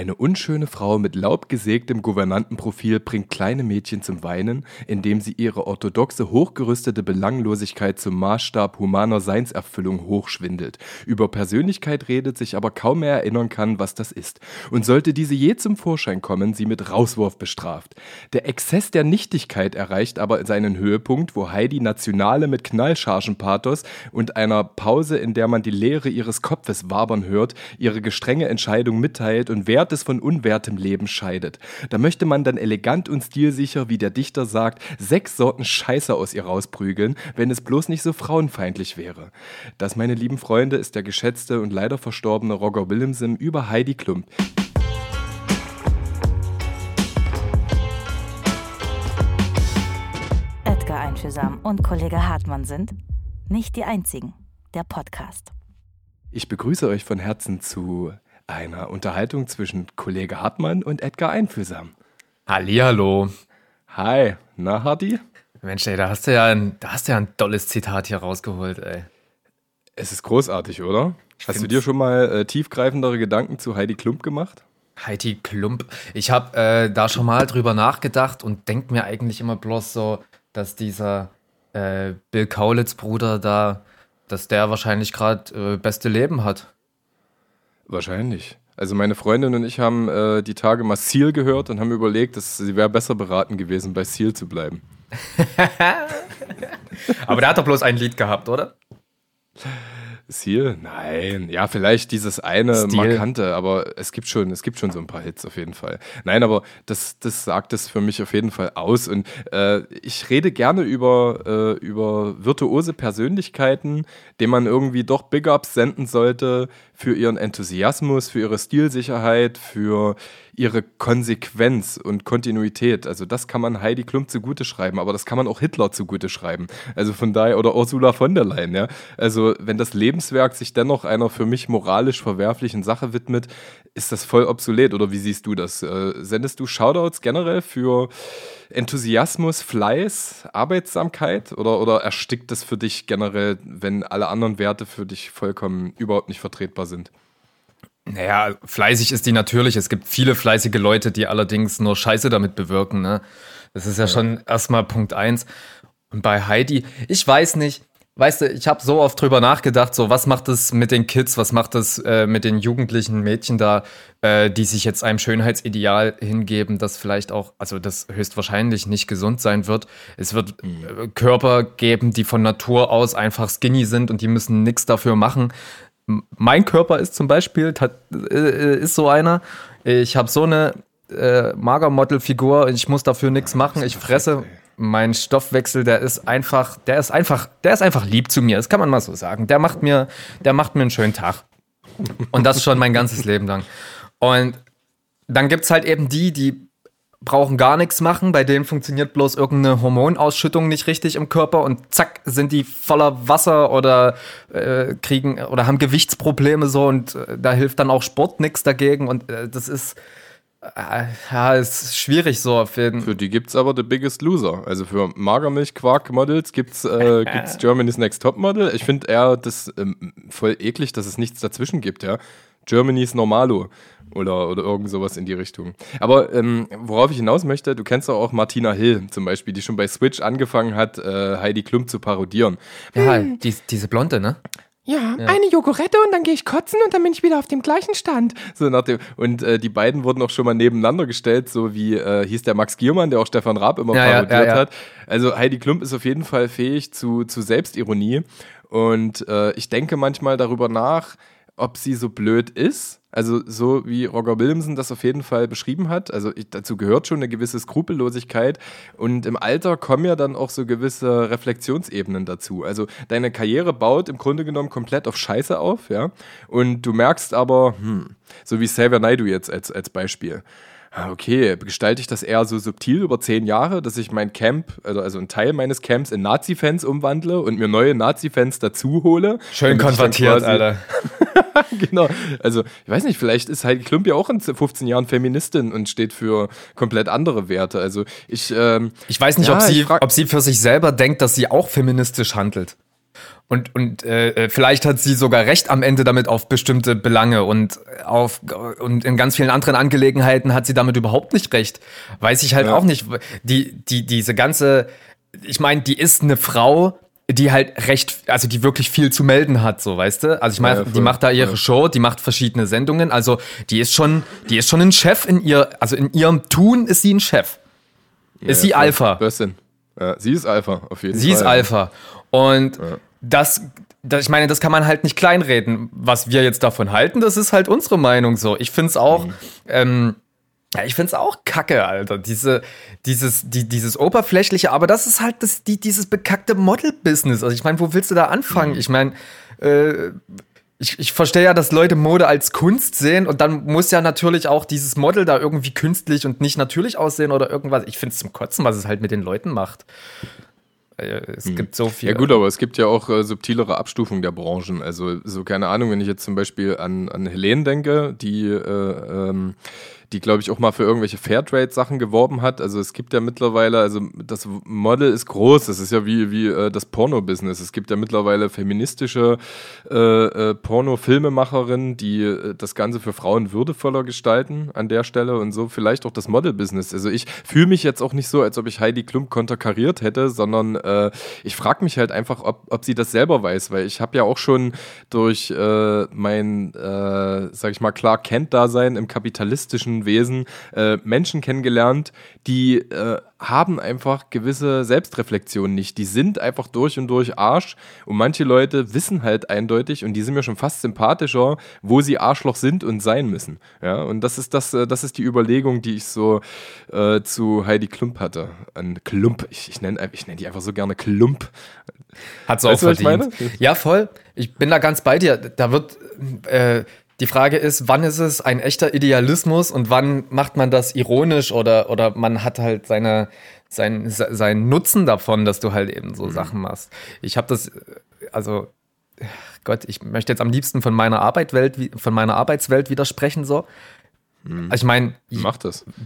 Eine unschöne Frau mit laubgesägtem Gouvernantenprofil bringt kleine Mädchen zum Weinen, indem sie ihre orthodoxe, hochgerüstete Belanglosigkeit zum Maßstab humaner Seinserfüllung hochschwindelt, über Persönlichkeit redet, sich aber kaum mehr erinnern kann, was das ist. Und sollte diese je zum Vorschein kommen, sie mit Rauswurf bestraft. Der Exzess der Nichtigkeit erreicht aber seinen Höhepunkt, wo Heidi Nationale mit Knallchargenpathos und einer Pause, in der man die Leere ihres Kopfes wabern hört, ihre gestrenge Entscheidung mitteilt und wer Wertes von unwertem Leben scheidet. Da möchte man dann elegant und stilsicher, wie der Dichter sagt, sechs Sorten Scheiße aus ihr rausprügeln, wenn es bloß nicht so frauenfeindlich wäre. Das, meine lieben Freunde, ist der geschätzte und leider verstorbene Roger Willemsen über Heidi Klump. Edgar Einfühlsam und Kollege Hartmann sind nicht die einzigen. Der Podcast. Ich begrüße euch von Herzen zu einer Unterhaltung zwischen Kollege Hartmann und Edgar Einfühlsam. Hallihallo. Hi, na Hardy? Mensch, ey, da hast du ja ein, da hast du ja ein tolles Zitat hier rausgeholt, ey. Es ist großartig, oder? Ich hast du dir schon mal äh, tiefgreifendere Gedanken zu Heidi Klump gemacht? Heidi Klump. Ich habe äh, da schon mal drüber nachgedacht und denke mir eigentlich immer bloß so, dass dieser äh, Bill Kaulitz Bruder da, dass der wahrscheinlich gerade äh, beste Leben hat. Wahrscheinlich. Also meine Freundin und ich haben äh, die Tage mal Seal gehört und haben überlegt, dass sie wäre besser beraten gewesen, bei Seal zu bleiben. Aber der hat doch bloß ein Lied gehabt, oder? Seal? Nein. Ja, vielleicht dieses eine Stil. markante, aber es gibt schon, es gibt schon so ein paar Hits auf jeden Fall. Nein, aber das, das sagt es für mich auf jeden Fall aus. Und äh, ich rede gerne über, äh, über virtuose Persönlichkeiten, denen man irgendwie doch Big Ups senden sollte für ihren Enthusiasmus, für ihre Stilsicherheit, für ihre Konsequenz und Kontinuität. Also das kann man Heidi Klump zugute schreiben, aber das kann man auch Hitler zugute schreiben. Also von daher, oder Ursula von der Leyen, ja. Also wenn das Lebenswerk sich dennoch einer für mich moralisch verwerflichen Sache widmet, ist das voll obsolet. Oder wie siehst du das? Äh, sendest du Shoutouts generell für Enthusiasmus, Fleiß, Arbeitsamkeit? Oder, oder erstickt das für dich generell, wenn alle anderen Werte für dich vollkommen überhaupt nicht vertretbar sind? Naja, fleißig ist die natürlich. Es gibt viele fleißige Leute, die allerdings nur Scheiße damit bewirken. Ne? Das ist ja, ja. schon erstmal Punkt eins. Und bei Heidi, ich weiß nicht, weißt du, ich habe so oft drüber nachgedacht, so was macht es mit den Kids, was macht es äh, mit den jugendlichen Mädchen da, äh, die sich jetzt einem Schönheitsideal hingeben, das vielleicht auch, also das höchstwahrscheinlich nicht gesund sein wird. Es wird äh, Körper geben, die von Natur aus einfach skinny sind und die müssen nichts dafür machen mein Körper ist zum Beispiel, äh, ist so einer. Ich habe so eine äh, Magermodelfigur, ich muss dafür nichts machen. Ich fresse. Mein Stoffwechsel, der ist einfach, der ist einfach, der ist einfach lieb zu mir. Das kann man mal so sagen. Der macht mir, der macht mir einen schönen Tag. Und das schon mein ganzes Leben lang. Und dann gibt es halt eben die, die brauchen gar nichts machen, bei denen funktioniert bloß irgendeine Hormonausschüttung nicht richtig im Körper und zack, sind die voller Wasser oder äh, kriegen oder haben Gewichtsprobleme so und äh, da hilft dann auch Sport nichts dagegen und äh, das ist äh, ja, ist schwierig so auf jeden Für die gibt's aber The Biggest Loser. Also für Magermilch-Quark-Models gibt's, äh, gibt's Germany's Next Top Model. Ich finde eher das ähm, voll eklig, dass es nichts dazwischen gibt, ja. Germany's Normalo oder, oder irgend sowas in die Richtung. Aber ähm, worauf ich hinaus möchte, du kennst doch auch Martina Hill zum Beispiel, die schon bei Switch angefangen hat, äh, Heidi Klum zu parodieren. Ja, hm. die, diese Blonde, ne? Ja, ja, eine Jogurette und dann gehe ich kotzen und dann bin ich wieder auf dem gleichen Stand. So nach dem, und äh, die beiden wurden auch schon mal nebeneinander gestellt, so wie äh, hieß der Max Giermann, der auch Stefan Raab immer ja, parodiert ja, hat. Also Heidi Klump ist auf jeden Fall fähig zu, zu Selbstironie. Und äh, ich denke manchmal darüber nach, ob sie so blöd ist. Also so wie Roger Williamson das auf jeden Fall beschrieben hat. Also ich, dazu gehört schon eine gewisse Skrupellosigkeit. Und im Alter kommen ja dann auch so gewisse Reflexionsebenen dazu. Also deine Karriere baut im Grunde genommen komplett auf Scheiße auf, ja. Und du merkst aber, hm, so wie Xavier Naidoo jetzt als, als Beispiel okay, gestalte ich das eher so subtil über zehn Jahre, dass ich mein Camp, also, also einen Teil meines Camps in Nazi-Fans umwandle und mir neue Nazi-Fans dazu hole. Schön konvertiert, Alter. genau. Also, ich weiß nicht, vielleicht ist Heidi Klump ja auch in 15 Jahren Feministin und steht für komplett andere Werte. Also, ich. Ähm, ich weiß nicht, ja, ob, sie, ob sie für sich selber denkt, dass sie auch feministisch handelt. Und, und äh, vielleicht hat sie sogar recht am Ende damit auf bestimmte Belange und auf und in ganz vielen anderen Angelegenheiten hat sie damit überhaupt nicht recht. Weiß ich halt ja. auch nicht. Die, die, diese ganze, ich meine, die ist eine Frau, die halt recht, also die wirklich viel zu melden hat, so weißt du. Also ich meine, ja, die macht da ihre ja. Show, die macht verschiedene Sendungen. Also die ist schon, die ist schon ein Chef in ihr, also in ihrem Tun ist sie ein Chef. Ist sie Alpha? Ja, sie ist Alpha, auf jeden sie Fall. Sie ist Alpha. Und das, das, ich meine, das kann man halt nicht kleinreden. Was wir jetzt davon halten, das ist halt unsere Meinung so. Ich finde es auch, mhm. ähm, ja, ich finde es auch kacke, Alter. Diese, dieses, die, dieses oberflächliche, aber das ist halt das, die, dieses bekackte Model-Business. Also ich meine, wo willst du da anfangen? Mhm. Ich meine, äh, ich, ich verstehe ja, dass Leute Mode als Kunst sehen und dann muss ja natürlich auch dieses Model da irgendwie künstlich und nicht natürlich aussehen oder irgendwas. Ich finde es zum Kotzen, was es halt mit den Leuten macht. Äh, es hm. gibt so viel. Ja gut, aber es gibt ja auch äh, subtilere Abstufungen der Branchen. Also so keine Ahnung, wenn ich jetzt zum Beispiel an, an Helene denke, die äh, ähm, die, glaube ich, auch mal für irgendwelche Fairtrade-Sachen geworben hat. Also es gibt ja mittlerweile, also das Model ist groß, das ist ja wie, wie äh, das Porno-Business. Es gibt ja mittlerweile feministische äh, äh, Porno-Filmemacherinnen, die äh, das Ganze für Frauen würdevoller gestalten an der Stelle und so vielleicht auch das Model-Business. Also ich fühle mich jetzt auch nicht so, als ob ich Heidi Klump konterkariert hätte, sondern äh, ich frage mich halt einfach, ob, ob sie das selber weiß, weil ich habe ja auch schon durch äh, mein, äh, sag ich mal, klar Kent-Dasein im kapitalistischen Wesen äh, Menschen kennengelernt, die äh, haben einfach gewisse Selbstreflexionen nicht. Die sind einfach durch und durch Arsch und manche Leute wissen halt eindeutig und die sind mir schon fast sympathischer, wo sie Arschloch sind und sein müssen. Ja, und das ist das, äh, das ist die Überlegung, die ich so äh, zu Heidi Klump hatte. Ein Klump, ich, ich nenne ich nenn die einfach so gerne Klump. Hat sie auch verdient. Ja, voll. Ich bin da ganz bei dir. Da wird äh, die Frage ist, wann ist es ein echter Idealismus und wann macht man das ironisch oder, oder man hat halt seine, sein, seinen Nutzen davon, dass du halt eben so mhm. Sachen machst. Ich habe das, also Gott, ich möchte jetzt am liebsten von meiner Arbeitwelt, von meiner Arbeitswelt widersprechen so. Mhm. Also ich meine,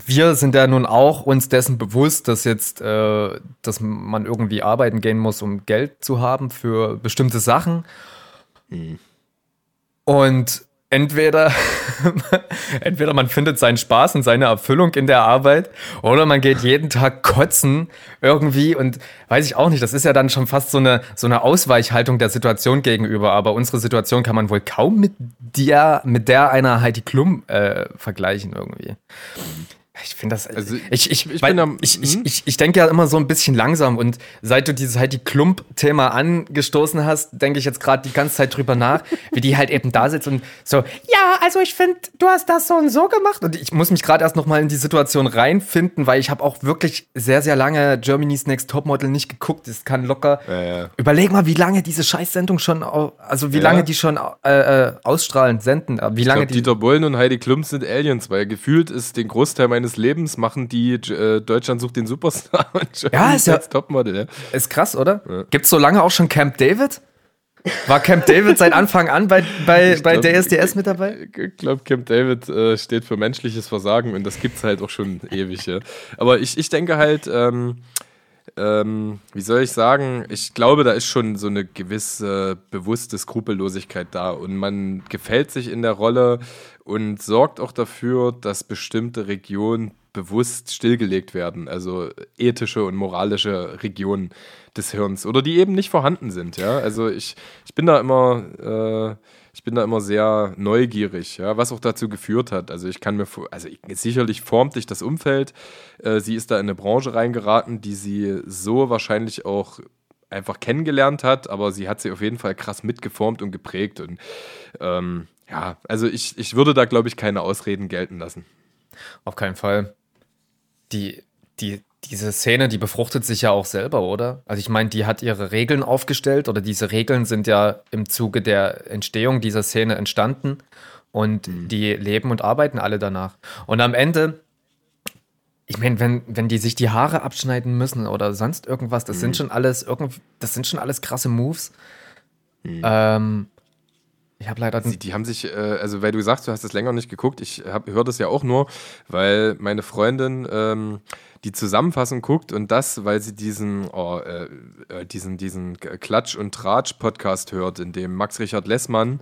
wir sind ja nun auch uns dessen bewusst, dass jetzt, äh, dass man irgendwie arbeiten gehen muss, um Geld zu haben für bestimmte Sachen. Mhm. Und entweder, entweder man findet seinen Spaß und seine Erfüllung in der Arbeit oder man geht jeden Tag kotzen irgendwie und weiß ich auch nicht, das ist ja dann schon fast so eine, so eine Ausweichhaltung der Situation gegenüber, aber unsere Situation kann man wohl kaum mit der, mit der einer Heidi Klum äh, vergleichen irgendwie. Ich finde das. Also ich, ich, ich, weil, am, ich, ich, hm? ich, ich denke ja immer so ein bisschen langsam und seit du dieses halt die Klump-Thema angestoßen hast, denke ich jetzt gerade die ganze Zeit drüber nach, wie die halt eben da sitzt und so, ja, also ich finde, du hast das so und so gemacht. Und ich muss mich gerade erst nochmal in die Situation reinfinden, weil ich habe auch wirklich sehr, sehr lange Germany's Next Topmodel nicht geguckt. Das kann locker. Ja, ja. Überleg mal, wie lange diese Scheißsendung schon, also wie ja. lange die schon äh, äh ausstrahlen, senden. Wie lange glaub, die Dieter Bohlen und Heidi Klum sind Aliens, weil gefühlt ist den Großteil meines meines Lebens machen die äh, Deutschland sucht den Superstar und ja, ist ja Topmodel. Ja. Ist krass, oder? Ja. Gibt es so lange auch schon Camp David? War Camp David seit Anfang an bei, bei, bei glaub, DSDS mit dabei? Ich glaube, Camp David äh, steht für menschliches Versagen und das gibt es halt auch schon ewig. Ja. Aber ich, ich denke halt, ähm, ähm, wie soll ich sagen, ich glaube, da ist schon so eine gewisse bewusste Skrupellosigkeit da und man gefällt sich in der Rolle und sorgt auch dafür, dass bestimmte Regionen bewusst stillgelegt werden, also ethische und moralische Regionen des Hirns oder die eben nicht vorhanden sind. Ja, also ich, ich bin da immer äh, ich bin da immer sehr neugierig, ja, was auch dazu geführt hat. Also ich kann mir, also sicherlich formt dich das Umfeld. Äh, sie ist da in eine Branche reingeraten, die sie so wahrscheinlich auch einfach kennengelernt hat, aber sie hat sie auf jeden Fall krass mitgeformt und geprägt. Und ähm, ja, also ich, ich würde da, glaube ich, keine Ausreden gelten lassen. Auf keinen Fall. Die, die, diese Szene, die befruchtet sich ja auch selber, oder? Also ich meine, die hat ihre Regeln aufgestellt oder diese Regeln sind ja im Zuge der Entstehung dieser Szene entstanden und mhm. die leben und arbeiten alle danach. Und am Ende, ich meine, wenn, wenn die sich die Haare abschneiden müssen oder sonst irgendwas, das mhm. sind schon alles irgend, das sind schon alles krasse Moves. Mhm. Ähm, Ich habe leider. Die, die haben sich, äh, also weil du sagst, du hast es länger nicht geguckt, ich höre das ja auch nur, weil meine Freundin ähm, die Zusammenfassung guckt und das, weil sie diesen, oh, äh, äh diesen, diesen Klatsch- und Tratsch-Podcast hört, in dem Max Richard Lessmann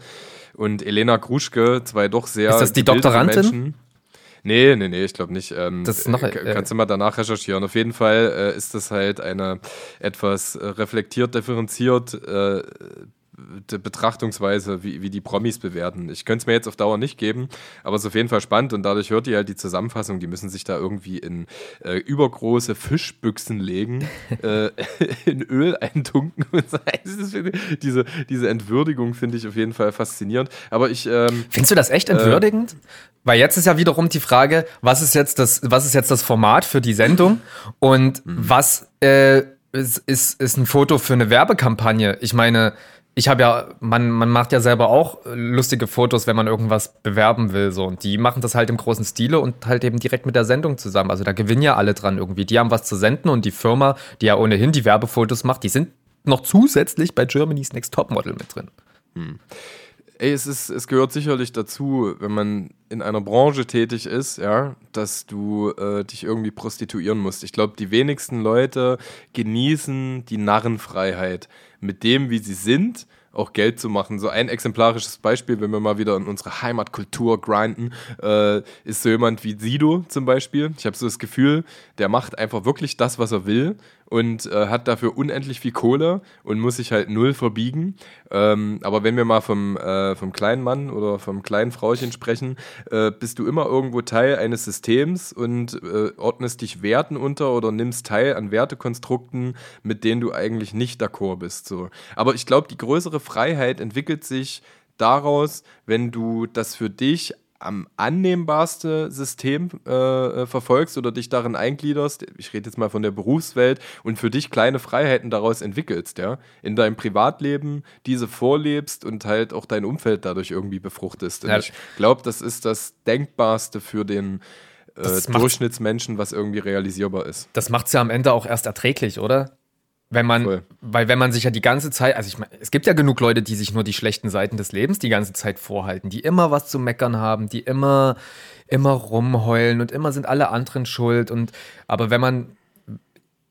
und Elena Gruschke, zwei doch sehr. Ist das die Doktorandin? Menschen, Nee, nee, nee, ich glaube nicht. Ähm, das ist noch, äh, kannst du mal danach recherchieren. Auf jeden Fall äh, ist das halt eine etwas äh, reflektiert, differenziert äh, Betrachtungsweise, wie, wie die Promis bewerten. Ich könnte es mir jetzt auf Dauer nicht geben, aber es ist auf jeden Fall spannend und dadurch hört ihr halt die Zusammenfassung, die müssen sich da irgendwie in äh, übergroße Fischbüchsen legen, äh, in Öl eintunken. diese, diese Entwürdigung finde ich auf jeden Fall faszinierend. Aber ich. Ähm, Findest du das echt äh, entwürdigend? Weil jetzt ist ja wiederum die Frage, was ist jetzt das, was ist jetzt das Format für die Sendung und mhm. was äh, ist, ist, ist ein Foto für eine Werbekampagne? Ich meine, ich habe ja, man, man macht ja selber auch lustige Fotos, wenn man irgendwas bewerben will. So. Und die machen das halt im großen Stile und halt eben direkt mit der Sendung zusammen. Also da gewinnen ja alle dran irgendwie. Die haben was zu senden und die Firma, die ja ohnehin die Werbefotos macht, die sind noch zusätzlich bei Germany's Next Topmodel mit drin. Hm. Ey, es, ist, es gehört sicherlich dazu, wenn man in einer Branche tätig ist, ja, dass du äh, dich irgendwie prostituieren musst. Ich glaube, die wenigsten Leute genießen die Narrenfreiheit mit dem, wie sie sind, auch Geld zu machen. So ein exemplarisches Beispiel, wenn wir mal wieder in unsere Heimatkultur grinden, äh, ist so jemand wie Sido zum Beispiel. Ich habe so das Gefühl, der macht einfach wirklich das, was er will und äh, hat dafür unendlich viel Kohle und muss sich halt null verbiegen. Ähm, aber wenn wir mal vom, äh, vom kleinen Mann oder vom kleinen Frauchen sprechen, äh, bist du immer irgendwo Teil eines Systems und äh, ordnest dich Werten unter oder nimmst teil an Wertekonstrukten, mit denen du eigentlich nicht d'accord bist. So. Aber ich glaube, die größere Freiheit entwickelt sich daraus, wenn du das für dich am annehmbarste System äh, äh, verfolgst oder dich darin eingliederst, ich rede jetzt mal von der Berufswelt und für dich kleine Freiheiten daraus entwickelst, ja, in deinem Privatleben diese vorlebst und halt auch dein Umfeld dadurch irgendwie befruchtest. Und ja. ich glaube, das ist das Denkbarste für den äh, Durchschnittsmenschen, was irgendwie realisierbar ist. Das macht es ja am Ende auch erst erträglich, oder? Wenn man, Voll. weil wenn man sich ja die ganze Zeit, also ich meine, es gibt ja genug Leute, die sich nur die schlechten Seiten des Lebens die ganze Zeit vorhalten, die immer was zu meckern haben, die immer, immer rumheulen und immer sind alle anderen schuld und, aber wenn man,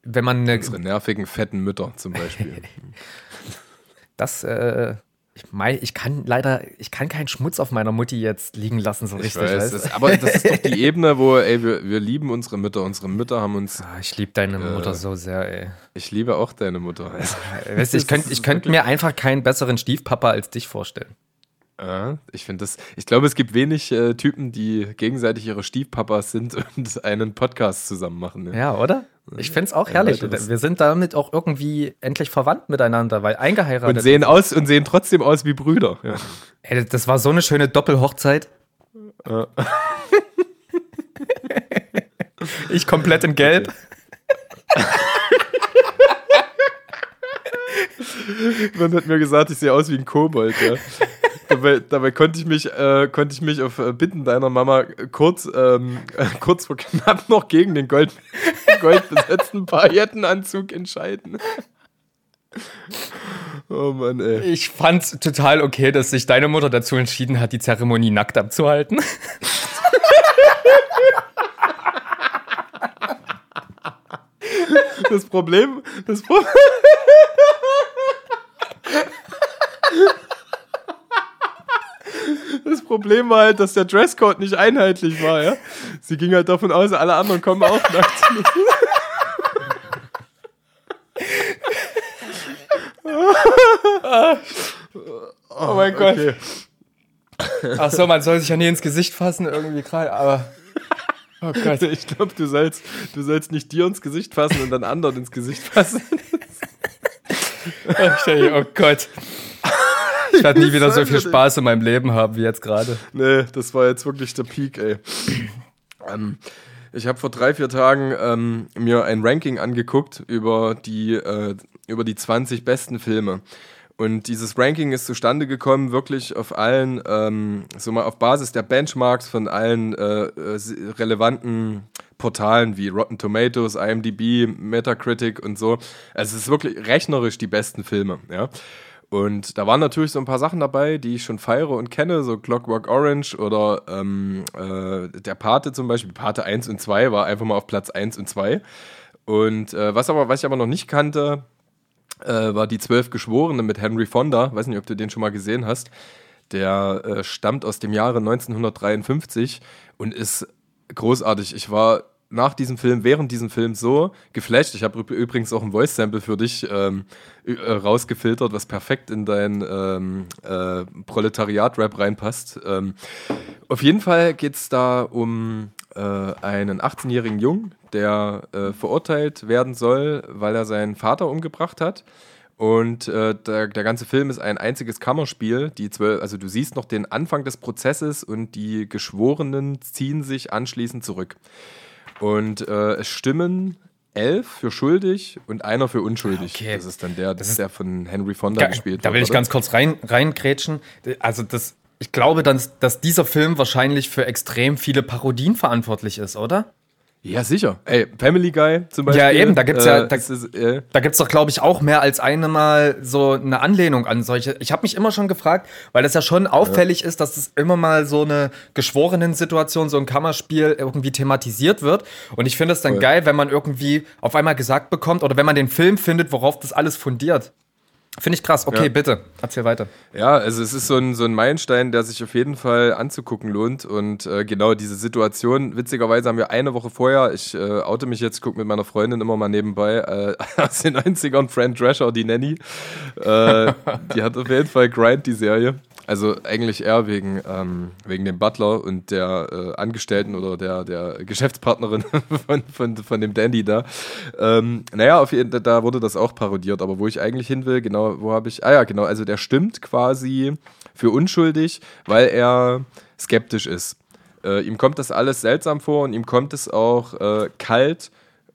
wenn man eine. Unsere nervigen, fetten Mütter zum Beispiel. das, äh, ich, mein, ich kann leider, ich kann keinen Schmutz auf meiner Mutti jetzt liegen lassen, so richtig. Weiß, das, aber das ist doch die Ebene, wo, ey, wir, wir lieben unsere Mütter. Unsere Mütter haben uns. Ah, ich liebe deine äh, Mutter so sehr, ey. Ich liebe auch deine Mutter. weißt du, ich könnte ich könnt mir einfach keinen besseren Stiefpapa als dich vorstellen. Ja, ich finde das, ich glaube, es gibt wenig äh, Typen, die gegenseitig ihre Stiefpapas sind und einen Podcast zusammen machen. Ja, ja oder? Ich finde es auch herrlich. Ja, Wir sind damit auch irgendwie endlich verwandt miteinander, weil eingeheiratet. Und sehen aus und sehen trotzdem aus wie Brüder. Ja. Ey, das war so eine schöne Doppelhochzeit. Ich komplett in Gelb. Man hat mir gesagt, ich sehe aus wie ein Kobold, ja dabei, dabei konnte ich mich, äh, konnte ich mich auf äh, Bitten deiner Mama kurz, ähm, kurz vor knapp noch gegen den Gold, goldbesetzten Paillettenanzug entscheiden. Oh Mann, ey. Ich fand's total okay, dass sich deine Mutter dazu entschieden hat, die Zeremonie nackt abzuhalten. Das Problem, das Problem. Das Problem war halt, dass der Dresscode nicht einheitlich war, ja. Sie ging halt davon aus, alle anderen kommen auch nackt. oh mein Gott. Okay. Ach so, man soll sich ja nie ins Gesicht fassen irgendwie gerade, aber Oh Gott. Ich glaube, du sollst, du sollst nicht dir ins Gesicht fassen und dann anderen ins Gesicht fassen. oh Gott. Ich werde nie wieder so viel Spaß in meinem Leben haben wie jetzt gerade. Nee, das war jetzt wirklich der Peak, ey. Ähm, ich habe vor drei, vier Tagen ähm, mir ein Ranking angeguckt über die, äh, über die 20 besten Filme. Und dieses Ranking ist zustande gekommen, wirklich auf allen, ähm, so mal auf Basis der Benchmarks von allen äh, äh relevanten Portalen wie Rotten Tomatoes, IMDb, Metacritic und so. Also es ist wirklich rechnerisch die besten Filme, ja. Und da waren natürlich so ein paar Sachen dabei, die ich schon feiere und kenne, so Clockwork Orange oder ähm, äh, der Pate zum Beispiel. Pate 1 und 2 war einfach mal auf Platz 1 und 2. Und äh, was, aber, was ich aber noch nicht kannte, äh, war die Zwölf Geschworenen mit Henry Fonda. Weiß nicht, ob du den schon mal gesehen hast. Der äh, stammt aus dem Jahre 1953 und ist großartig. Ich war nach diesem Film, während diesem Film so geflasht. Ich habe übrigens auch ein Voice-Sample für dich ähm, äh, rausgefiltert, was perfekt in dein ähm, äh, Proletariat-Rap reinpasst. Ähm, auf jeden Fall geht es da um äh, einen 18-jährigen Jungen, der äh, verurteilt werden soll, weil er seinen Vater umgebracht hat. Und äh, der, der, ganze Film ist ein einziges Kammerspiel. Die zwölf, also du siehst noch den Anfang des Prozesses und die Geschworenen ziehen sich anschließend zurück. Und äh, es stimmen elf für schuldig und einer für unschuldig. Okay. Das ist dann der, das ist der von Henry Fonda gespielt Da will wird, ich oder? ganz kurz rein, reingrätschen. Also das, ich glaube, dass, dass dieser Film wahrscheinlich für extrem viele Parodien verantwortlich ist, oder? Ja, sicher. Ey, Family Guy zum Beispiel. Ja, eben, da gibt's ja, äh, da, ist, äh, da gibt's doch, glaube ich, auch mehr als einmal so eine Anlehnung an solche. Ich habe mich immer schon gefragt, weil das ja schon auffällig ja. ist, dass es immer mal so eine geschworenen Situation, so ein Kammerspiel irgendwie thematisiert wird. Und ich finde es dann Voll. geil, wenn man irgendwie auf einmal gesagt bekommt oder wenn man den Film findet, worauf das alles fundiert. Finde ich krass. Okay, ja. bitte, erzähl weiter. Ja, also es ist so ein, so ein Meilenstein, der sich auf jeden Fall anzugucken lohnt. Und äh, genau diese Situation, witzigerweise haben wir eine Woche vorher, ich äh, oute mich jetzt, gucke mit meiner Freundin immer mal nebenbei, äh, aus den 90ern, Fran Drescher, die Nanny. Äh, die hat auf jeden Fall Grind, die Serie. Also eigentlich eher wegen, ähm, wegen dem Butler und der äh, Angestellten oder der, der Geschäftspartnerin von, von, von dem Dandy da. Ähm, naja, auf jeden, da wurde das auch parodiert, aber wo ich eigentlich hin will, genau, wo habe ich, ah ja, genau, also der stimmt quasi für unschuldig, weil er skeptisch ist. Äh, ihm kommt das alles seltsam vor und ihm kommt es auch äh, kalt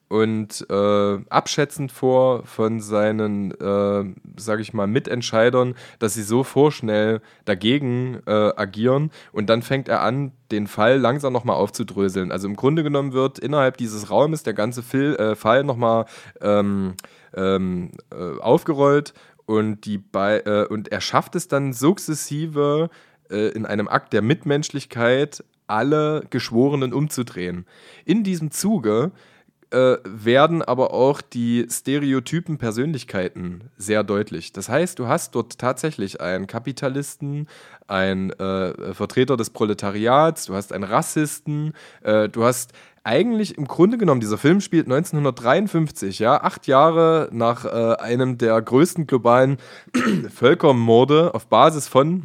und äh, abschätzend vor von seinen, äh, sage ich mal, Mitentscheidern, dass sie so vorschnell dagegen äh, agieren und dann fängt er an, den Fall langsam nochmal aufzudröseln. Also im Grunde genommen wird innerhalb dieses Raumes der ganze Fil äh, Fall nochmal ähm, ähm, äh, aufgerollt und, die äh, und er schafft es dann sukzessive äh, in einem Akt der Mitmenschlichkeit alle Geschworenen umzudrehen. In diesem Zuge äh, werden aber auch die stereotypen Persönlichkeiten sehr deutlich. Das heißt, du hast dort tatsächlich einen Kapitalisten, einen äh, Vertreter des Proletariats, du hast einen Rassisten, äh, du hast eigentlich im Grunde genommen, dieser Film spielt 1953, ja, acht Jahre nach äh, einem der größten globalen Völkermorde auf Basis von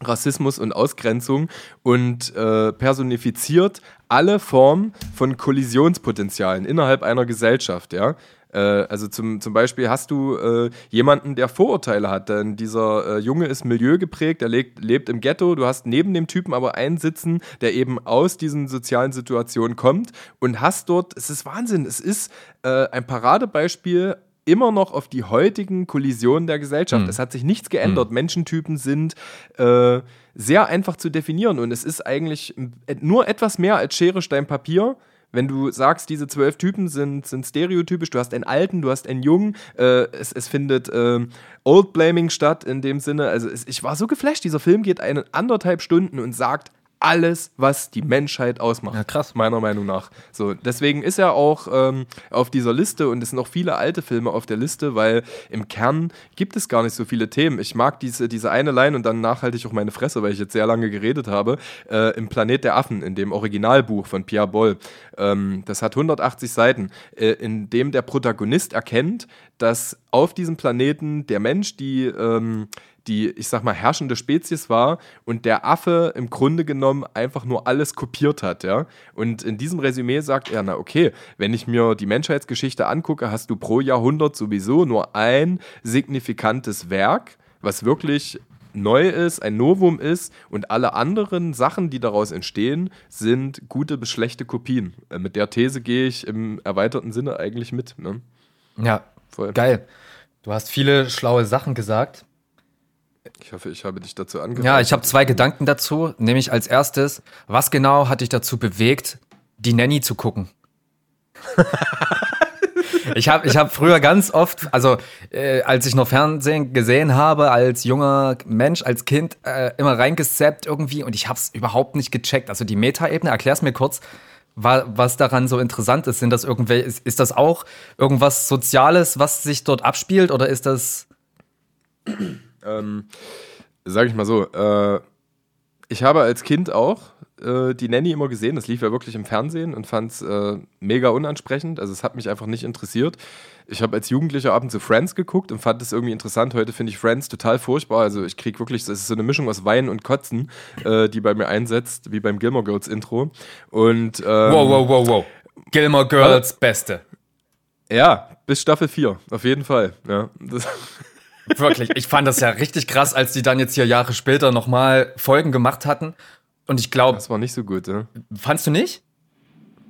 Rassismus und Ausgrenzung und äh, personifiziert alle Formen von Kollisionspotenzialen innerhalb einer Gesellschaft, ja. Äh, also zum, zum Beispiel hast du äh, jemanden, der Vorurteile hat, denn dieser äh, Junge ist milieugeprägt, er lebt, lebt im Ghetto, du hast neben dem Typen aber einen sitzen, der eben aus diesen sozialen Situationen kommt und hast dort, es ist Wahnsinn, es ist äh, ein Paradebeispiel immer noch auf die heutigen Kollisionen der Gesellschaft. Mhm. Es hat sich nichts geändert. Mhm. Menschentypen sind äh, sehr einfach zu definieren und es ist eigentlich nur etwas mehr als Schere, Stein, Papier. Wenn du sagst, diese zwölf Typen sind, sind stereotypisch, du hast einen alten, du hast einen jungen, äh, es, es findet äh, Old Blaming statt in dem Sinne. Also es, ich war so geflasht, dieser Film geht einen anderthalb Stunden und sagt alles, was die Menschheit ausmacht. Ja, krass. Meiner Meinung nach. So, deswegen ist er auch ähm, auf dieser Liste und es sind auch viele alte Filme auf der Liste, weil im Kern gibt es gar nicht so viele Themen. Ich mag diese, diese eine Line und dann nachhaltig auch meine Fresse, weil ich jetzt sehr lange geredet habe, äh, im Planet der Affen, in dem Originalbuch von Pierre Boll. Ähm, das hat 180 Seiten, äh, in dem der Protagonist erkennt, dass auf diesem Planeten der Mensch die ähm, die, ich sag mal, herrschende Spezies war und der Affe im Grunde genommen einfach nur alles kopiert hat, ja. Und in diesem Resümee sagt er, na okay, wenn ich mir die Menschheitsgeschichte angucke, hast du pro Jahrhundert sowieso nur ein signifikantes Werk, was wirklich neu ist, ein Novum ist und alle anderen Sachen, die daraus entstehen, sind gute bis schlechte Kopien. Äh, mit der These gehe ich im erweiterten Sinne eigentlich mit. Ne? Ja, Voll. geil. Du hast viele schlaue Sachen gesagt. Ich hoffe, ich habe dich dazu angefangen. Ja, ich habe zwei Gedanken dazu. Nämlich als erstes, was genau hat dich dazu bewegt, die Nanny zu gucken? ich habe ich hab früher ganz oft, also äh, als ich noch Fernsehen gesehen habe, als junger Mensch, als Kind, äh, immer reingesappt irgendwie und ich habe es überhaupt nicht gecheckt. Also die Metaebene, erklär's mir kurz, was daran so interessant ist. Sind das irgendwelche, ist, ist das auch irgendwas Soziales, was sich dort abspielt oder ist das. Ähm, sag ich mal so, äh, ich habe als Kind auch äh, die Nanny immer gesehen. Das lief ja wirklich im Fernsehen und fand es äh, mega unansprechend. Also es hat mich einfach nicht interessiert. Ich habe als Jugendlicher ab und zu Friends geguckt und fand es irgendwie interessant. Heute finde ich Friends total furchtbar. Also ich kriege wirklich, das ist so eine Mischung aus Weinen und Kotzen, äh, die bei mir einsetzt, wie beim Gilmore Girls Intro. Und, ähm, wow, wow, wow, wow. Gilmore Girls, Beste. Ja, bis Staffel 4, auf jeden Fall. Ja, Wirklich, ich fand das ja richtig krass, als die dann jetzt hier Jahre später nochmal Folgen gemacht hatten. Und ich glaube. Das war nicht so gut, ja. Fandst du nicht?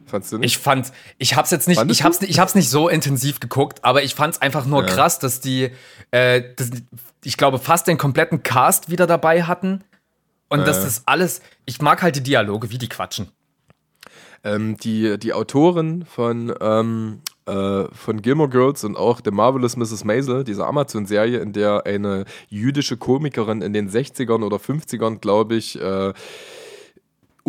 Fandst du nicht? Ich fand, ich hab's jetzt nicht, ich hab's, ich hab's nicht so intensiv geguckt, aber ich fand's einfach nur ja. krass, dass die, äh, dass, ich glaube, fast den kompletten Cast wieder dabei hatten. Und ja. dass das alles, ich mag halt die Dialoge, wie die quatschen. Ähm, die, die Autorin von ähm, äh, von Gilmore Girls und auch The Marvelous Mrs. Maisel, dieser Amazon-Serie, in der eine jüdische Komikerin in den 60ern oder 50ern, glaube ich, äh,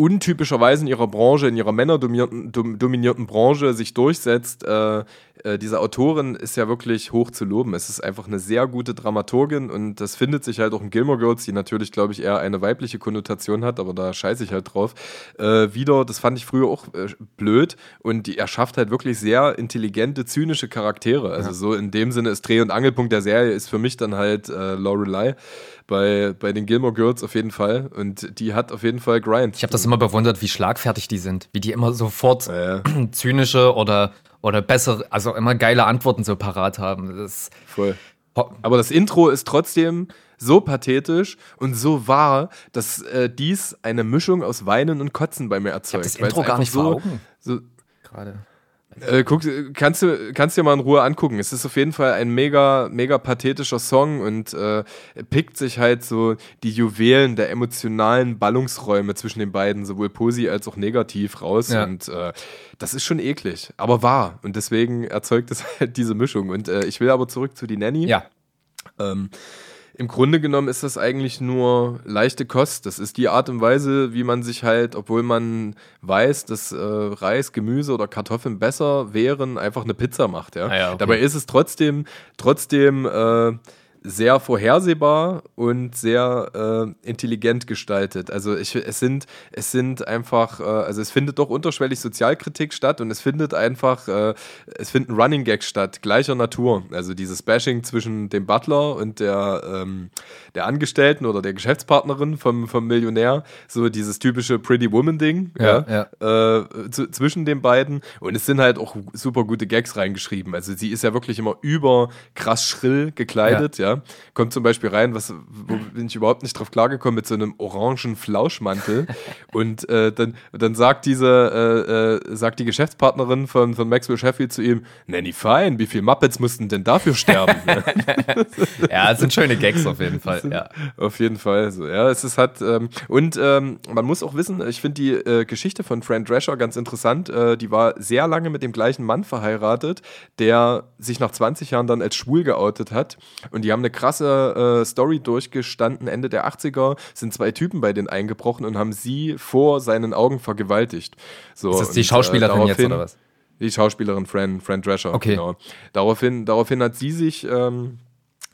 untypischerweise in ihrer Branche, in ihrer männerdominierten Branche sich durchsetzt. Äh, äh, diese Autorin ist ja wirklich hoch zu loben. Es ist einfach eine sehr gute Dramaturgin und das findet sich halt auch in Gilmore Girls, die natürlich, glaube ich, eher eine weibliche Konnotation hat, aber da scheiße ich halt drauf. Äh, wieder, das fand ich früher auch äh, blöd und die erschafft halt wirklich sehr intelligente, zynische Charaktere. Also ja. so in dem Sinne ist Dreh- und Angelpunkt der Serie ist für mich dann halt äh, Lorelei bei, bei den Gilmore Girls auf jeden Fall. Und die hat auf jeden Fall Grind. Ich habe das immer bewundert, wie schlagfertig die sind. Wie die immer sofort ja, ja. zynische oder, oder bessere, also immer geile Antworten so parat haben. Das Voll. Aber das Intro ist trotzdem so pathetisch und so wahr, dass äh, dies eine Mischung aus Weinen und Kotzen bei mir erzeugt. Ich das Intro gar nicht so, vor Augen. So, Gerade. Äh, guck, kannst du kannst dir mal in Ruhe angucken. Es ist auf jeden Fall ein mega mega pathetischer Song und äh, pickt sich halt so die Juwelen der emotionalen Ballungsräume zwischen den beiden, sowohl positiv als auch negativ raus ja. und äh, das ist schon eklig, aber wahr und deswegen erzeugt es halt diese Mischung und äh, ich will aber zurück zu die Nanny. Ja. Ähm, im Grunde genommen ist das eigentlich nur leichte Kost. Das ist die Art und Weise, wie man sich halt, obwohl man weiß, dass äh, Reis, Gemüse oder Kartoffeln besser wären, einfach eine Pizza macht. Ja? Ah ja okay. Dabei ist es trotzdem, trotzdem äh, sehr vorhersehbar und sehr äh, intelligent gestaltet. Also ich, es sind, es sind einfach, äh, also es findet doch unterschwellig Sozialkritik statt und es findet einfach, äh, es finden Running Gags statt, gleicher Natur. Also dieses Bashing zwischen dem Butler und der, ähm, der Angestellten oder der Geschäftspartnerin vom, vom Millionär, so dieses typische Pretty Woman-Ding ja, ja, ja. Äh, zwischen den beiden. Und es sind halt auch super gute Gags reingeschrieben. Also sie ist ja wirklich immer über krass schrill gekleidet, ja kommt zum Beispiel rein, was, wo bin ich überhaupt nicht drauf klargekommen, mit so einem orangen Flauschmantel. und äh, dann, dann sagt diese, äh, äh, sagt die Geschäftspartnerin von, von Maxwell Sheffield zu ihm, Nanny Fine, wie viele Muppets mussten denn dafür sterben? ja, es sind schöne Gags auf jeden Fall. Ja. Auf jeden Fall. So, ja, es ist halt, ähm, und ähm, man muss auch wissen, ich finde die äh, Geschichte von Fran Drescher ganz interessant. Äh, die war sehr lange mit dem gleichen Mann verheiratet, der sich nach 20 Jahren dann als schwul geoutet hat. Und die haben eine krasse äh, Story durchgestanden. Ende der 80er sind zwei Typen bei denen eingebrochen und haben sie vor seinen Augen vergewaltigt. So, ist das die Schauspielerin und, äh, jetzt oder was? Die Schauspielerin Fran, Fran Drescher. Okay. Genau. Daraufhin, daraufhin hat sie sich ähm,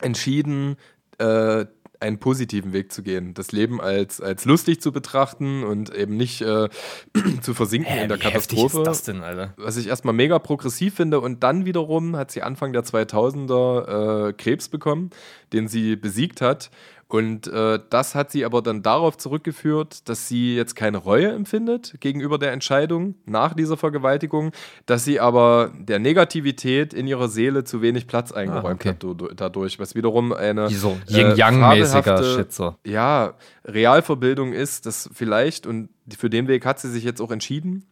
entschieden, äh, einen positiven Weg zu gehen, das Leben als, als lustig zu betrachten und eben nicht äh, zu versinken Hä, in der Katastrophe. Ist das denn, Alter? Was ich erstmal mega progressiv finde und dann wiederum hat sie Anfang der 2000er äh, Krebs bekommen, den sie besiegt hat und äh, das hat sie aber dann darauf zurückgeführt, dass sie jetzt keine Reue empfindet gegenüber der Entscheidung nach dieser Vergewaltigung, dass sie aber der Negativität in ihrer Seele zu wenig Platz eingeräumt ah, okay. hat dadurch, was wiederum eine so äh, Yin-Yang-mäßiger Schitzer. Ja, Realverbildung ist, dass vielleicht, und für den Weg hat sie sich jetzt auch entschieden,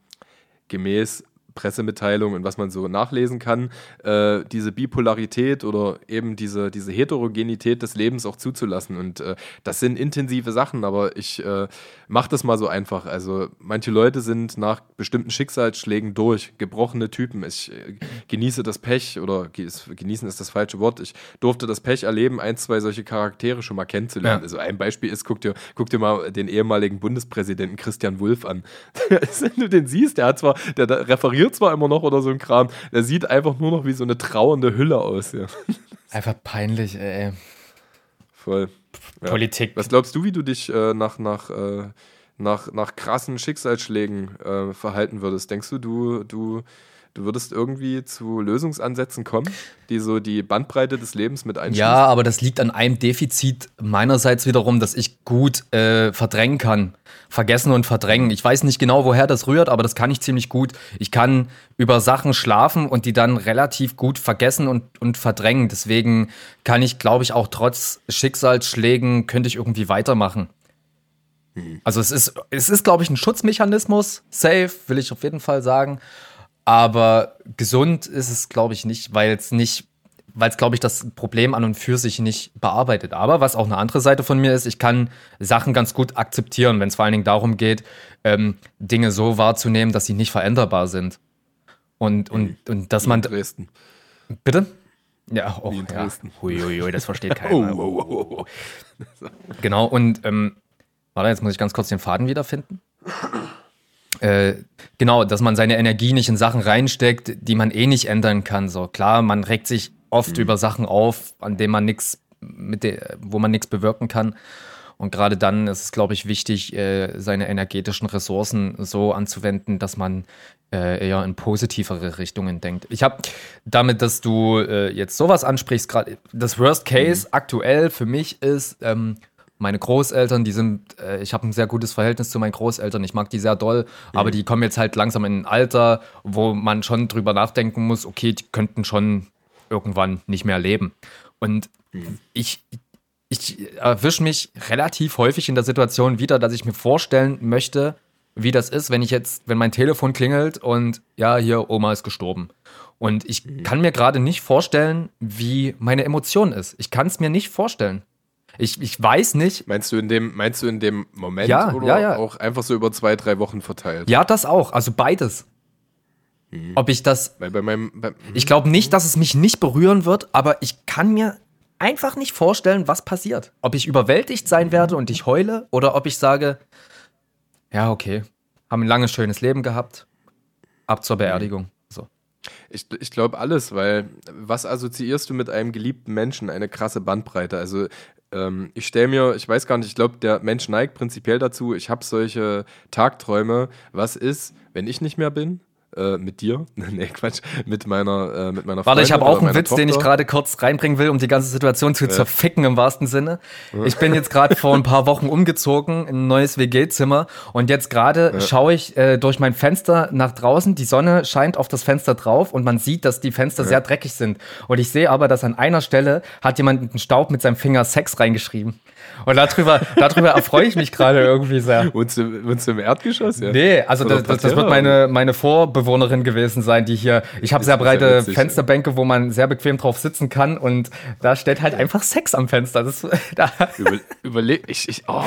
gemäß Pressemitteilungen und was man so nachlesen kann, äh, diese Bipolarität oder eben diese, diese Heterogenität des Lebens auch zuzulassen. Und äh, das sind intensive Sachen, aber ich äh, mache das mal so einfach. Also manche Leute sind nach bestimmten Schicksalsschlägen durch, gebrochene Typen. Ich äh, genieße das Pech oder genießen ist das falsche Wort. Ich durfte das Pech erleben, ein, zwei solche Charaktere schon mal kennenzulernen. Ja. Also ein Beispiel ist, guck dir, guck dir mal den ehemaligen Bundespräsidenten Christian Wulff an. Wenn du den siehst, der hat zwar, der, der referiert zwar immer noch oder so ein Kram, der sieht einfach nur noch wie so eine trauernde Hülle aus. Ja. Einfach peinlich, ey. Voll. Ja. Politik. Was glaubst du, wie du dich äh, nach, nach, äh, nach, nach krassen Schicksalsschlägen äh, verhalten würdest? Denkst du, du, du du würdest irgendwie zu Lösungsansätzen kommen, die so die Bandbreite des Lebens mit einschließen? Ja, aber das liegt an einem Defizit meinerseits wiederum, dass ich gut äh, verdrängen kann. Vergessen und verdrängen. Ich weiß nicht genau, woher das rührt, aber das kann ich ziemlich gut. Ich kann über Sachen schlafen und die dann relativ gut vergessen und, und verdrängen. Deswegen kann ich, glaube ich, auch trotz Schicksalsschlägen, könnte ich irgendwie weitermachen. Hm. Also es ist, es ist, glaube ich, ein Schutzmechanismus. Safe, will ich auf jeden Fall sagen. Aber gesund ist es, glaube ich, nicht, weil es nicht, weil es, glaube ich, das Problem an und für sich nicht bearbeitet. Aber was auch eine andere Seite von mir ist, ich kann Sachen ganz gut akzeptieren, wenn es vor allen Dingen darum geht, ähm, Dinge so wahrzunehmen, dass sie nicht veränderbar sind. Und, und, und dass man. Dresden. Bitte? Ja, oh, in Dresden. Ja. Huiuiui, das versteht keiner. oh, oh, oh, oh. Genau, und ähm, warte, jetzt muss ich ganz kurz den Faden wiederfinden. Äh, genau, dass man seine Energie nicht in Sachen reinsteckt, die man eh nicht ändern kann. So klar, man regt sich oft mhm. über Sachen auf, an denen man nichts, mit der, wo man nichts bewirken kann. Und gerade dann ist es, glaube ich, wichtig, äh, seine energetischen Ressourcen so anzuwenden, dass man äh, eher in positivere Richtungen denkt. Ich habe damit, dass du äh, jetzt sowas ansprichst, gerade das Worst Case mhm. aktuell für mich ist, ähm, meine Großeltern, die sind, äh, ich habe ein sehr gutes Verhältnis zu meinen Großeltern, ich mag die sehr doll, mhm. aber die kommen jetzt halt langsam in ein Alter, wo man schon drüber nachdenken muss, okay, die könnten schon irgendwann nicht mehr leben. Und mhm. ich, ich erwische mich relativ häufig in der Situation wieder, dass ich mir vorstellen möchte, wie das ist, wenn ich jetzt, wenn mein Telefon klingelt und ja, hier, Oma ist gestorben. Und ich mhm. kann mir gerade nicht vorstellen, wie meine Emotion ist. Ich kann es mir nicht vorstellen. Ich, ich weiß nicht. Meinst du in dem, meinst du in dem Moment ja, oder ja, ja. auch einfach so über zwei, drei Wochen verteilt? Ja, das auch. Also beides. Mhm. Ob ich das. Weil bei meinem, bei, ich glaube nicht, dass es mich nicht berühren wird, aber ich kann mir einfach nicht vorstellen, was passiert. Ob ich überwältigt sein werde und ich heule oder ob ich sage, ja, okay, haben ein langes, schönes Leben gehabt, ab zur Beerdigung. So. Ich, ich glaube alles, weil was assoziierst du mit einem geliebten Menschen? Eine krasse Bandbreite. Also ähm, ich stelle mir, ich weiß gar nicht, ich glaube, der Mensch neigt prinzipiell dazu, ich habe solche Tagträume. Was ist, wenn ich nicht mehr bin? Äh, mit dir? nee, Quatsch, mit meiner, äh, mit meiner Warte, ich habe auch einen Witz, Tochter. den ich gerade kurz reinbringen will, um die ganze Situation zu ja. zerficken im wahrsten Sinne. Ich bin jetzt gerade vor ein paar Wochen umgezogen in ein neues WG-Zimmer und jetzt gerade ja. schaue ich äh, durch mein Fenster nach draußen. Die Sonne scheint auf das Fenster drauf und man sieht, dass die Fenster ja. sehr dreckig sind. Und ich sehe aber, dass an einer Stelle hat jemand einen Staub mit seinem Finger Sex reingeschrieben. Und darüber, darüber erfreue ich mich gerade irgendwie sehr. Wohnst du, wohnst du im Erdgeschoss? Ja? Nee, also das, das, das, wird meine, meine Vorbewohnerin gewesen sein, die hier. Ich habe sehr breite witzig, Fensterbänke, wo man sehr bequem drauf sitzen kann und da steht halt einfach Sex am Fenster. Das, da. Über, überleg, ich, ich, oh,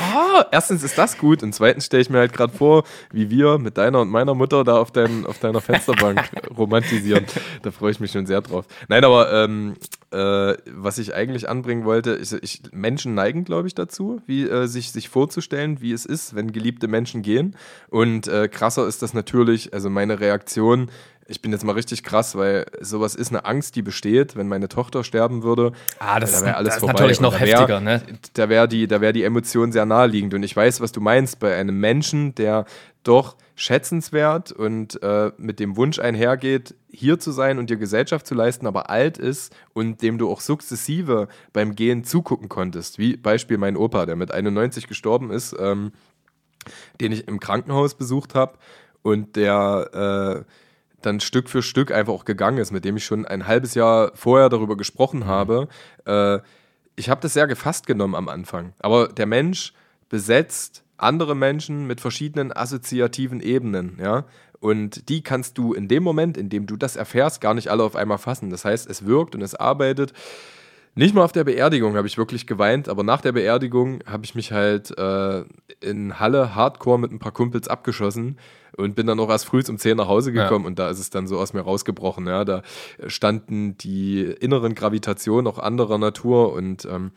erstens ist das gut und zweitens stelle ich mir halt gerade vor, wie wir mit deiner und meiner Mutter da auf, dein, auf deiner Fensterbank romantisieren. Da freue ich mich schon sehr drauf. Nein, aber ähm, äh, was ich eigentlich anbringen wollte, ich, ich Menschen neigen, glaube ich, dazu, wie äh, sich, sich vorzustellen, wie es ist, wenn geliebte Menschen gehen. Und äh, krasser ist das natürlich, also meine Reaktion, ich bin jetzt mal richtig krass, weil sowas ist eine Angst, die besteht, wenn meine Tochter sterben würde. Ah, das, da wäre alles das vorbei. ist natürlich noch wär, heftiger, ne? Da wäre die, wär die Emotion sehr naheliegend. Und ich weiß, was du meinst, bei einem Menschen, der doch schätzenswert und äh, mit dem Wunsch einhergeht, hier zu sein und dir Gesellschaft zu leisten, aber alt ist und dem du auch sukzessive beim Gehen zugucken konntest. Wie Beispiel mein Opa, der mit 91 gestorben ist, ähm, den ich im Krankenhaus besucht habe und der äh, dann Stück für Stück einfach auch gegangen ist, mit dem ich schon ein halbes Jahr vorher darüber gesprochen habe. Äh, ich habe das sehr gefasst genommen am Anfang. Aber der Mensch besetzt andere Menschen mit verschiedenen assoziativen Ebenen, ja. Und die kannst du in dem Moment, in dem du das erfährst, gar nicht alle auf einmal fassen. Das heißt, es wirkt und es arbeitet. Nicht mal auf der Beerdigung habe ich wirklich geweint, aber nach der Beerdigung habe ich mich halt äh, in Halle hardcore mit ein paar Kumpels abgeschossen und bin dann auch erst früh um 10 nach Hause gekommen ja. und da ist es dann so aus mir rausgebrochen. Ja, da standen die inneren Gravitationen auch anderer Natur und ähm,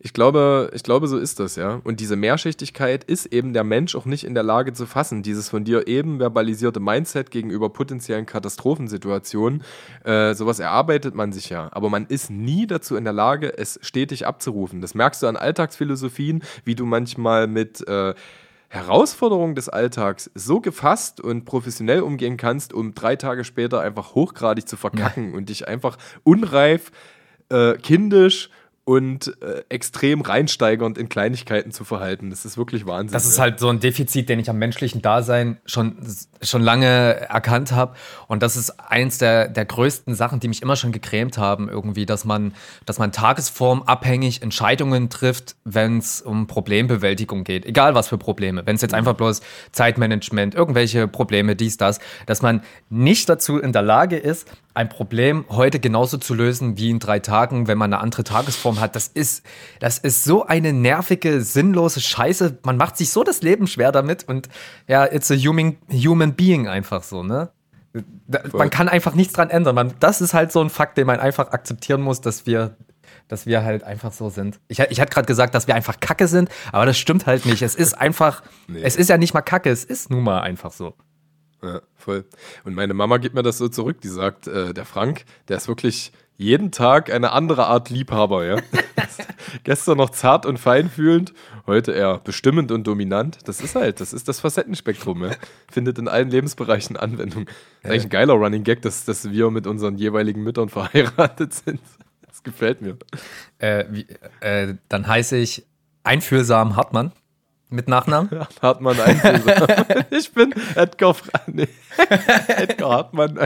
ich glaube, ich glaube, so ist das, ja. Und diese Mehrschichtigkeit ist eben der Mensch auch nicht in der Lage zu fassen. Dieses von dir eben verbalisierte Mindset gegenüber potenziellen Katastrophensituationen, äh, sowas erarbeitet man sich ja. Aber man ist nie dazu in der Lage, es stetig abzurufen. Das merkst du an Alltagsphilosophien, wie du manchmal mit äh, Herausforderungen des Alltags so gefasst und professionell umgehen kannst, um drei Tage später einfach hochgradig zu verkacken ja. und dich einfach unreif, äh, kindisch und äh, extrem reinsteigernd in Kleinigkeiten zu verhalten. Das ist wirklich Wahnsinn. Das ist halt so ein Defizit, den ich am menschlichen Dasein schon, schon lange erkannt habe. Und das ist eins der, der größten Sachen, die mich immer schon gecremt haben, irgendwie, dass man, dass man tagesformabhängig Entscheidungen trifft, wenn es um Problembewältigung geht. Egal was für Probleme. Wenn es jetzt mhm. einfach bloß Zeitmanagement, irgendwelche Probleme, dies, das, dass man nicht dazu in der Lage ist, ein Problem heute genauso zu lösen wie in drei Tagen, wenn man eine andere Tagesform hat. Das ist, das ist so eine nervige, sinnlose Scheiße. Man macht sich so das Leben schwer damit und ja, it's a human, human being einfach so, ne? Man kann einfach nichts dran ändern. Man, das ist halt so ein Fakt, den man einfach akzeptieren muss, dass wir, dass wir halt einfach so sind. Ich, ich hatte gerade gesagt, dass wir einfach Kacke sind, aber das stimmt halt nicht. Es ist einfach, nee. es ist ja nicht mal Kacke, es ist nun mal einfach so. Ja, voll. Und meine Mama gibt mir das so zurück. Die sagt, äh, der Frank, der ist wirklich jeden Tag eine andere Art Liebhaber, ja. Gestern noch zart und feinfühlend, heute eher bestimmend und dominant. Das ist halt, das ist das Facettenspektrum, ja. Findet in allen Lebensbereichen Anwendung. Das ist eigentlich ein geiler Running Gag, dass, dass wir mit unseren jeweiligen Müttern verheiratet sind. Das gefällt mir. Äh, wie, äh, dann heiße ich Einfühlsam Hartmann mit Nachnamen? Hartmann Einfühlsam. ich bin Edgar, Fra nee. Edgar Hartmann.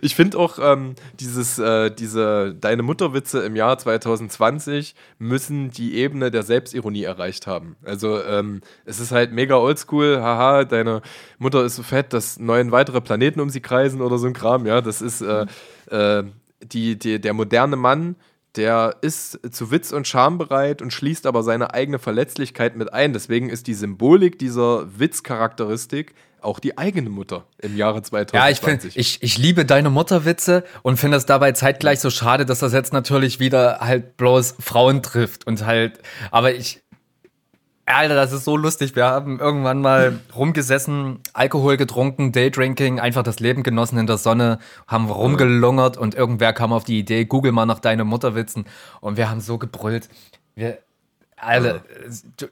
ich finde auch ähm, dieses, äh, diese Deine Mutterwitze im Jahr 2020 müssen die Ebene der Selbstironie erreicht haben. Also ähm, es ist halt mega oldschool, haha, deine Mutter ist so fett, dass neun weitere Planeten um sie kreisen oder so ein Kram, ja, das ist äh, äh, die, die, der moderne Mann der ist zu Witz und Charme bereit und schließt aber seine eigene Verletzlichkeit mit ein. Deswegen ist die Symbolik dieser Witzcharakteristik auch die eigene Mutter im Jahre 2020. Ja, ich, find, ich, ich liebe deine Mutterwitze und finde es dabei zeitgleich so schade, dass das jetzt natürlich wieder halt bloß Frauen trifft und halt, aber ich, Alter, das ist so lustig. Wir haben irgendwann mal rumgesessen, Alkohol getrunken, Daydrinking, einfach das Leben genossen in der Sonne, haben rumgelungert und irgendwer kam auf die Idee, google mal nach deine Mutterwitzen und wir haben so gebrüllt. Wir, Alter,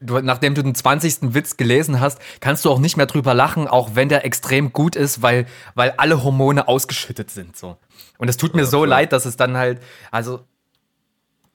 du, nachdem du den 20. Witz gelesen hast, kannst du auch nicht mehr drüber lachen, auch wenn der extrem gut ist, weil, weil alle Hormone ausgeschüttet sind, so. Und es tut mir so leid, dass es dann halt, also,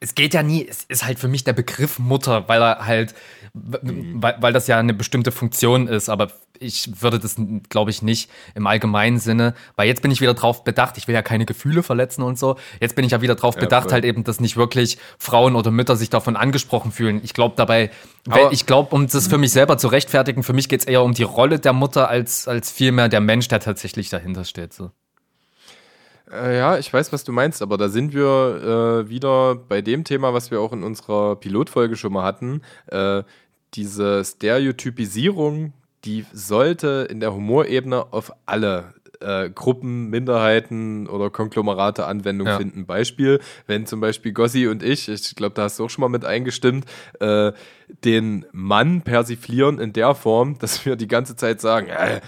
es geht ja nie, es ist halt für mich der Begriff Mutter, weil er halt, mhm. weil, weil das ja eine bestimmte Funktion ist, aber ich würde das, glaube ich, nicht im allgemeinen Sinne, weil jetzt bin ich wieder drauf bedacht, ich will ja keine Gefühle verletzen und so. Jetzt bin ich ja wieder drauf ja, bedacht, voll. halt eben, dass nicht wirklich Frauen oder Mütter sich davon angesprochen fühlen. Ich glaube dabei, aber ich glaube, um das für mich selber zu rechtfertigen, für mich geht es eher um die Rolle der Mutter als, als vielmehr der Mensch, der tatsächlich dahinter steht. So. Äh, ja, ich weiß, was du meinst, aber da sind wir äh, wieder bei dem Thema, was wir auch in unserer Pilotfolge schon mal hatten. Äh, diese Stereotypisierung, die sollte in der Humorebene auf alle äh, Gruppen, Minderheiten oder Konglomerate Anwendung ja. finden. Beispiel, wenn zum Beispiel Gossi und ich, ich glaube, da hast du auch schon mal mit eingestimmt, äh, den Mann persiflieren in der Form, dass wir die ganze Zeit sagen, äh,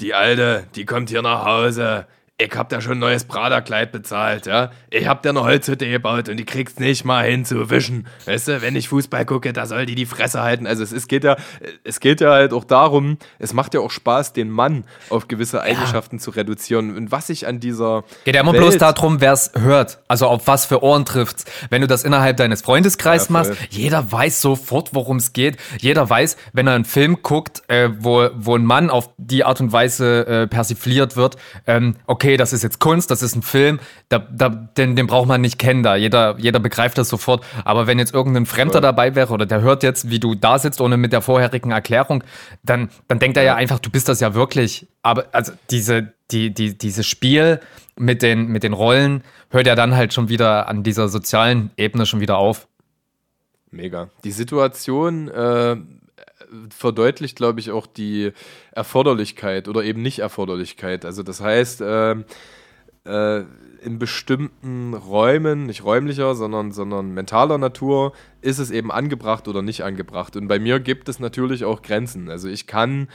die Alte, die kommt hier nach Hause, ich hab da schon ein neues Prada-Kleid bezahlt, ja. Ich hab da eine Holzhütte gebaut und die kriegst nicht mal hin zu wischen. Weißt du, wenn ich Fußball gucke, da soll die die Fresse halten. Also es, es geht ja, es geht ja halt auch darum, es macht ja auch Spaß, den Mann auf gewisse Eigenschaften ja. zu reduzieren. Und was ich an dieser Geht ja immer Welt bloß darum, wer es hört. Also auf was für Ohren trifft's. Wenn du das innerhalb deines Freundeskreises ja, machst, jeder weiß sofort, worum es geht. Jeder weiß, wenn er einen Film guckt, äh, wo, wo ein Mann auf die Art und Weise äh, persifliert wird, ähm, okay, okay, das ist jetzt Kunst, das ist ein Film, da, da, den, den braucht man nicht kennen da. Jeder, jeder begreift das sofort. Aber wenn jetzt irgendein Fremder ja. dabei wäre oder der hört jetzt, wie du da sitzt, ohne mit der vorherigen Erklärung, dann, dann denkt er ja einfach, du bist das ja wirklich. Aber also diese, die, die, dieses Spiel mit den, mit den Rollen hört ja dann halt schon wieder an dieser sozialen Ebene schon wieder auf. Mega. Die Situation äh, verdeutlicht, glaube ich, auch die Erforderlichkeit oder eben Nicht-Erforderlichkeit. Also das heißt, äh, äh, in bestimmten Räumen, nicht räumlicher, sondern, sondern mentaler Natur, ist es eben angebracht oder nicht angebracht. Und bei mir gibt es natürlich auch Grenzen. Also ich kann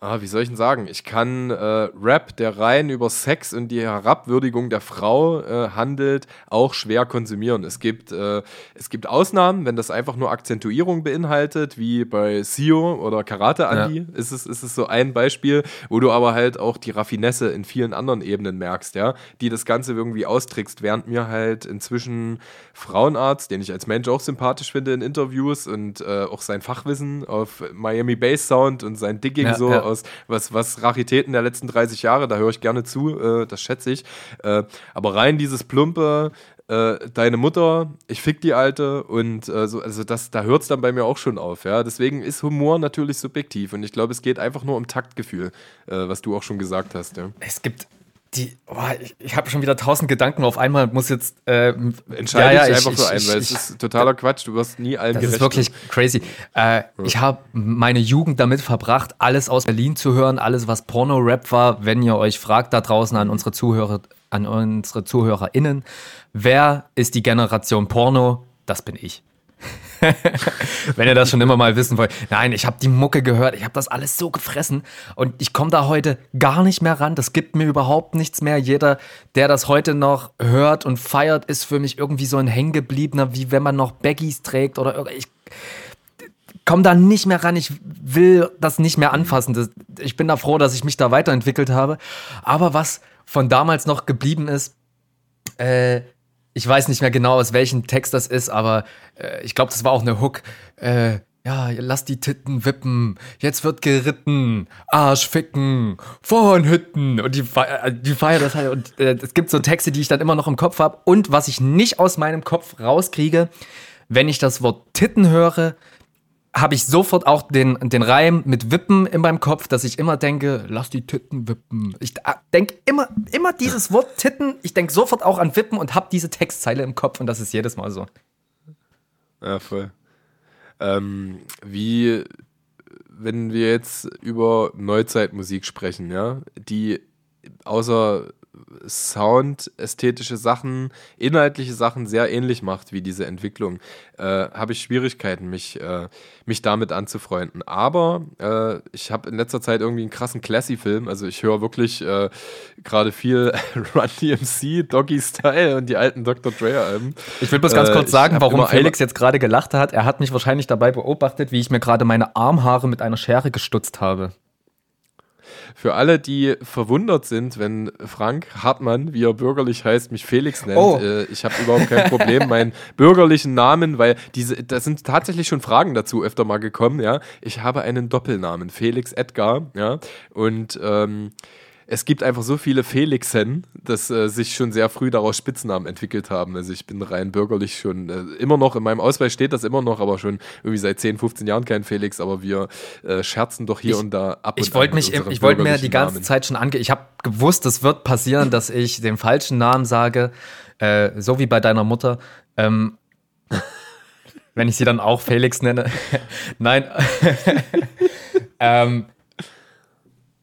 ah, wie soll ich denn sagen, ich kann äh, Rap, der rein über Sex und die Herabwürdigung der Frau äh, handelt, auch schwer konsumieren. Es gibt, äh, es gibt Ausnahmen, wenn das einfach nur Akzentuierung beinhaltet, wie bei Sio oder Karate Andi, ja. ist, es, ist es so ein Beispiel, wo du aber halt auch die Raffinesse in vielen anderen Ebenen merkst, ja, die das Ganze irgendwie austrickst, während mir halt inzwischen Frauenarzt, den ich als Mensch auch sympathisch finde in Interviews und äh, auch sein Fachwissen auf Miami Bass Sound und sein Digging ja, so ja aus, was, was Raritäten der letzten 30 Jahre, da höre ich gerne zu, äh, das schätze ich. Äh, aber rein dieses plumpe, äh, deine Mutter, ich fick die Alte und äh, so, also das, da hört es dann bei mir auch schon auf, ja. Deswegen ist Humor natürlich subjektiv und ich glaube, es geht einfach nur um Taktgefühl, äh, was du auch schon gesagt hast, ja. Es gibt die, oh, ich, ich habe schon wieder tausend Gedanken auf einmal, muss jetzt. Äh, Entscheide ja, ja, ich einfach für einen, weil es ist totaler Quatsch, du wirst nie allen das gerecht. Das ist wirklich crazy. Äh. Ich habe meine Jugend damit verbracht, alles aus Berlin zu hören, alles, was Porno-Rap war. Wenn ihr euch fragt da draußen an unsere Zuhörer, an unsere ZuhörerInnen, wer ist die Generation Porno? Das bin ich. Wenn ihr das schon immer mal wissen wollt. Nein, ich habe die Mucke gehört, ich habe das alles so gefressen und ich komme da heute gar nicht mehr ran. Das gibt mir überhaupt nichts mehr. Jeder, der das heute noch hört und feiert, ist für mich irgendwie so ein Hängengebliebener, wie wenn man noch Baggies trägt oder ich komme da nicht mehr ran. Ich will das nicht mehr anfassen. ich bin da froh, dass ich mich da weiterentwickelt habe. Aber was von damals noch geblieben ist, äh, ich weiß nicht mehr genau, aus welchem Text das ist, aber äh, ich glaube, das war auch eine Hook. Äh, ja, lass die Titten wippen, jetzt wird geritten, Arsch ficken, vorn Hütten. Und die, äh, die feiern das halt und äh, es gibt so Texte, die ich dann immer noch im Kopf habe und was ich nicht aus meinem Kopf rauskriege, wenn ich das Wort Titten höre, habe ich sofort auch den, den Reim mit Wippen in meinem Kopf, dass ich immer denke, lass die Titten wippen. Ich äh, denke immer, immer dieses Wort Titten, ich denke sofort auch an Wippen und habe diese Textzeile im Kopf und das ist jedes Mal so. Ja, voll. Ähm, wie, wenn wir jetzt über Neuzeitmusik sprechen, ja, die außer Sound, ästhetische Sachen, inhaltliche Sachen sehr ähnlich macht wie diese Entwicklung, äh, habe ich Schwierigkeiten, mich, äh, mich damit anzufreunden. Aber äh, ich habe in letzter Zeit irgendwie einen krassen Classy-Film. Also ich höre wirklich äh, gerade viel Run DMC, Doggy Style und die alten Dr. Dre-Alben. Ich will bloß ganz kurz äh, sagen, warum Felix jetzt gerade gelacht hat. Er hat mich wahrscheinlich dabei beobachtet, wie ich mir gerade meine Armhaare mit einer Schere gestutzt habe. Für alle, die verwundert sind, wenn Frank Hartmann, wie er bürgerlich heißt, mich Felix nennt, oh. äh, ich habe überhaupt kein Problem, meinen bürgerlichen Namen, weil diese, da sind tatsächlich schon Fragen dazu öfter mal gekommen, ja. Ich habe einen Doppelnamen, Felix Edgar, ja. Und ähm, es gibt einfach so viele Felixen, dass äh, sich schon sehr früh daraus Spitznamen entwickelt haben. Also ich bin rein bürgerlich schon äh, immer noch, in meinem Ausweis steht das immer noch, aber schon irgendwie seit 10, 15 Jahren kein Felix, aber wir äh, scherzen doch hier ich, und da ab Ich wollte mich, ich wollte mir die ganze Namen. Zeit schon ange, ich habe gewusst, es wird passieren, dass ich den falschen Namen sage, äh, so wie bei deiner Mutter. Ähm, wenn ich sie dann auch Felix nenne. Nein. ähm,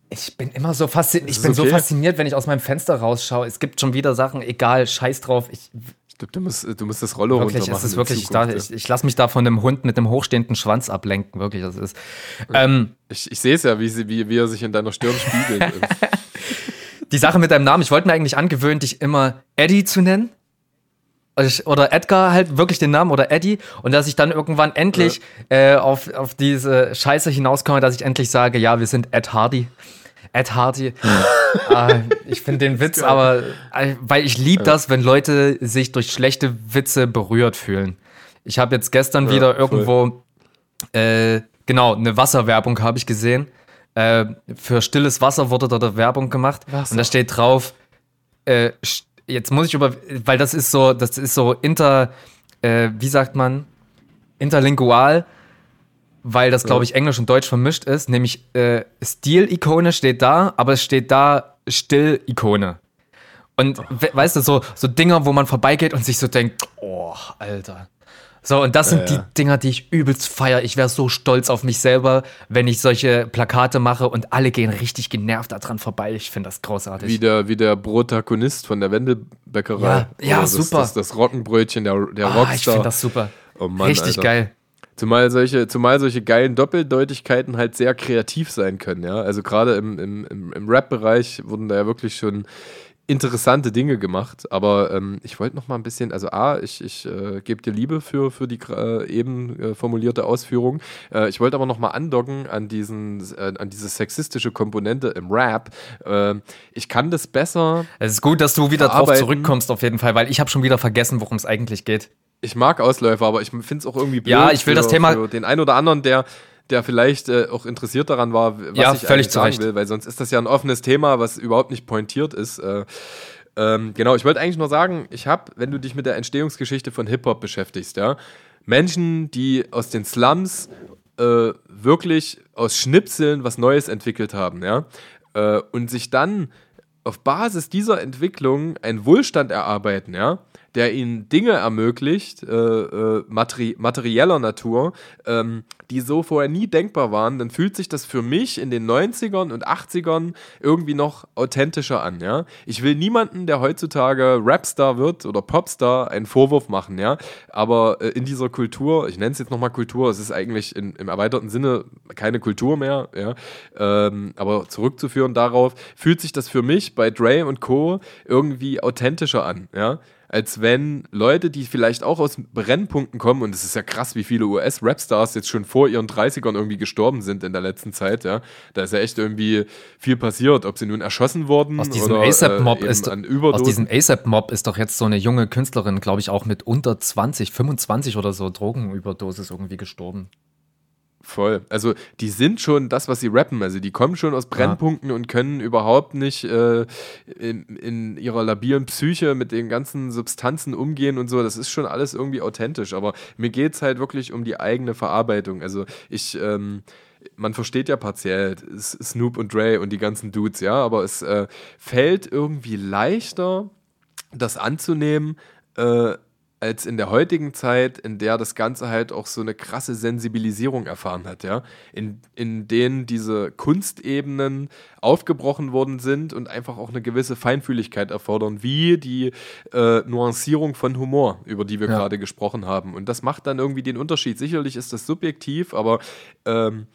ich bin immer so fasziniert. Ich bin okay. so fasziniert, wenn ich aus meinem Fenster rausschaue. Es gibt schon wieder Sachen, egal, scheiß drauf. Ich, ich glaube, du musst, du musst das Rollo wirklich, runter machen. Es ist wirklich, ich, da, ich, ich lasse mich da von einem Hund mit einem hochstehenden Schwanz ablenken. Wirklich, das ist. Ähm, ich ich sehe es ja, wie, sie, wie, wie er sich in deiner Stirn spiegelt. Die Sache mit deinem Namen, ich wollte mir eigentlich angewöhnen, dich immer Eddie zu nennen oder Edgar halt wirklich den Namen oder Eddie und dass ich dann irgendwann endlich ja. äh, auf, auf diese Scheiße hinauskomme, dass ich endlich sage, ja, wir sind Ed Hardy. Ed Hardy. äh, ich finde den Witz aber, äh, weil ich liebe ja. das, wenn Leute sich durch schlechte Witze berührt fühlen. Ich habe jetzt gestern ja, wieder irgendwo, äh, genau, eine Wasserwerbung habe ich gesehen. Äh, für stilles Wasser wurde dort Werbung gemacht Wasser. und da steht drauf, äh, jetzt muss ich über, weil das ist so, das ist so inter, äh, wie sagt man, interlingual, weil das, glaube ich, Englisch und Deutsch vermischt ist, nämlich äh, Stil-Ikone steht da, aber es steht da Still-Ikone. Und we weißt du, so, so Dinger, wo man vorbeigeht und sich so denkt, oh, Alter. So, und das sind ja, ja. die Dinger, die ich übelst feier. Ich wäre so stolz auf mich selber, wenn ich solche Plakate mache und alle gehen richtig genervt daran vorbei. Ich finde das großartig. Wie der, wie der Protagonist von der Wendelbäckerei. Ja, ja das, super. Das, das, Rockenbrötchen, der, der ah, Rockstar. Ich finde das super. Oh Mann, richtig Alter. geil. Zumal solche, zumal solche geilen Doppeldeutigkeiten halt sehr kreativ sein können, ja. Also gerade im, im, im, im Rap-Bereich wurden da ja wirklich schon interessante Dinge gemacht. Aber ähm, ich wollte noch mal ein bisschen, also A, ich, ich äh, gebe dir Liebe für, für die äh, eben äh, formulierte Ausführung. Äh, ich wollte aber noch mal andocken an, diesen, äh, an diese sexistische Komponente im Rap. Äh, ich kann das besser. Es ist gut, dass du wieder drauf zurückkommst auf jeden Fall, weil ich habe schon wieder vergessen, worum es eigentlich geht. Ich mag Ausläufer, aber ich finde es auch irgendwie blöd ja, ich will für, das Thema den einen oder anderen, der der vielleicht äh, auch interessiert daran war, was ja, ich völlig sagen zurecht. will, weil sonst ist das ja ein offenes Thema, was überhaupt nicht pointiert ist. Äh, ähm, genau, ich wollte eigentlich nur sagen, ich habe, wenn du dich mit der Entstehungsgeschichte von Hip-Hop beschäftigst, ja, Menschen, die aus den Slums äh, wirklich aus Schnipseln was Neues entwickelt haben, ja, äh, und sich dann auf Basis dieser Entwicklung einen Wohlstand erarbeiten, ja, der ihnen Dinge ermöglicht, äh, äh, materi materieller Natur, ähm, die so vorher nie denkbar waren, dann fühlt sich das für mich in den 90ern und 80ern irgendwie noch authentischer an, ja. Ich will niemanden, der heutzutage Rapstar wird oder Popstar, einen Vorwurf machen, ja. Aber äh, in dieser Kultur, ich nenne es jetzt nochmal Kultur, es ist eigentlich in, im erweiterten Sinne keine Kultur mehr, ja. Ähm, aber zurückzuführen darauf, fühlt sich das für mich bei Dre und Co. irgendwie authentischer an, ja als wenn Leute, die vielleicht auch aus Brennpunkten kommen, und es ist ja krass, wie viele US-Rapstars jetzt schon vor ihren 30ern irgendwie gestorben sind in der letzten Zeit, ja. Da ist ja echt irgendwie viel passiert, ob sie nun erschossen wurden aus diesem oder ASAP-Mob äh, ist, Aus diesem ASAP-Mob ist doch jetzt so eine junge Künstlerin, glaube ich, auch mit unter 20, 25 oder so Drogenüberdosis irgendwie gestorben. Voll. Also die sind schon das, was sie rappen. Also die kommen schon aus Brennpunkten ja. und können überhaupt nicht äh, in, in, ihrer labilen Psyche mit den ganzen Substanzen umgehen und so. Das ist schon alles irgendwie authentisch. Aber mir geht es halt wirklich um die eigene Verarbeitung. Also ich, ähm, man versteht ja partiell Snoop und Dre und die ganzen Dudes, ja, aber es äh, fällt irgendwie leichter, das anzunehmen, äh, als in der heutigen Zeit, in der das Ganze halt auch so eine krasse Sensibilisierung erfahren hat, ja, in, in denen diese Kunstebenen aufgebrochen worden sind und einfach auch eine gewisse Feinfühligkeit erfordern, wie die äh, Nuancierung von Humor, über die wir ja. gerade gesprochen haben. Und das macht dann irgendwie den Unterschied. Sicherlich ist das subjektiv, aber ähm,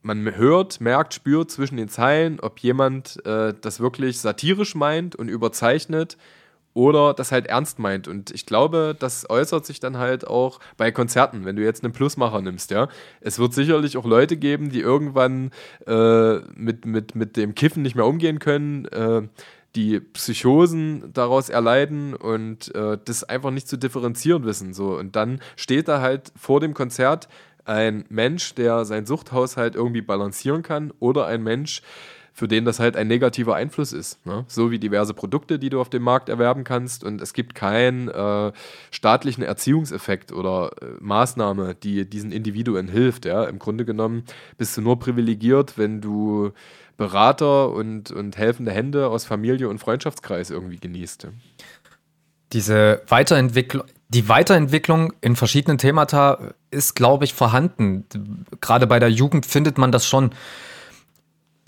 man hört, merkt, spürt zwischen den Zeilen, ob jemand äh, das wirklich satirisch meint und überzeichnet oder das halt ernst meint. Und ich glaube, das äußert sich dann halt auch bei Konzerten, wenn du jetzt einen Plusmacher nimmst, ja. Es wird sicherlich auch Leute geben, die irgendwann äh, mit, mit, mit dem Kiffen nicht mehr umgehen können, äh, die Psychosen daraus erleiden und äh, das einfach nicht zu differenzieren wissen. So. Und dann steht da halt vor dem Konzert ein Mensch, der seinen Suchthaushalt irgendwie balancieren kann, oder ein Mensch, für den das halt ein negativer Einfluss ist. Ne? So wie diverse Produkte, die du auf dem Markt erwerben kannst. Und es gibt keinen äh, staatlichen Erziehungseffekt oder äh, Maßnahme, die diesen Individuen hilft. Ja? Im Grunde genommen bist du nur privilegiert, wenn du Berater und, und helfende Hände aus Familie und Freundschaftskreis irgendwie genießt. Diese Weiterentwicklung, die Weiterentwicklung in verschiedenen Themata ist, glaube ich, vorhanden. Gerade bei der Jugend findet man das schon.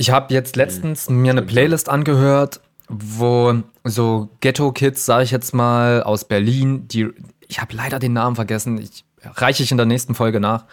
Ich habe jetzt letztens mir eine Playlist angehört, wo so Ghetto-Kids, sage ich jetzt mal, aus Berlin, die, ich habe leider den Namen vergessen, ich, reiche ich in der nächsten Folge nach,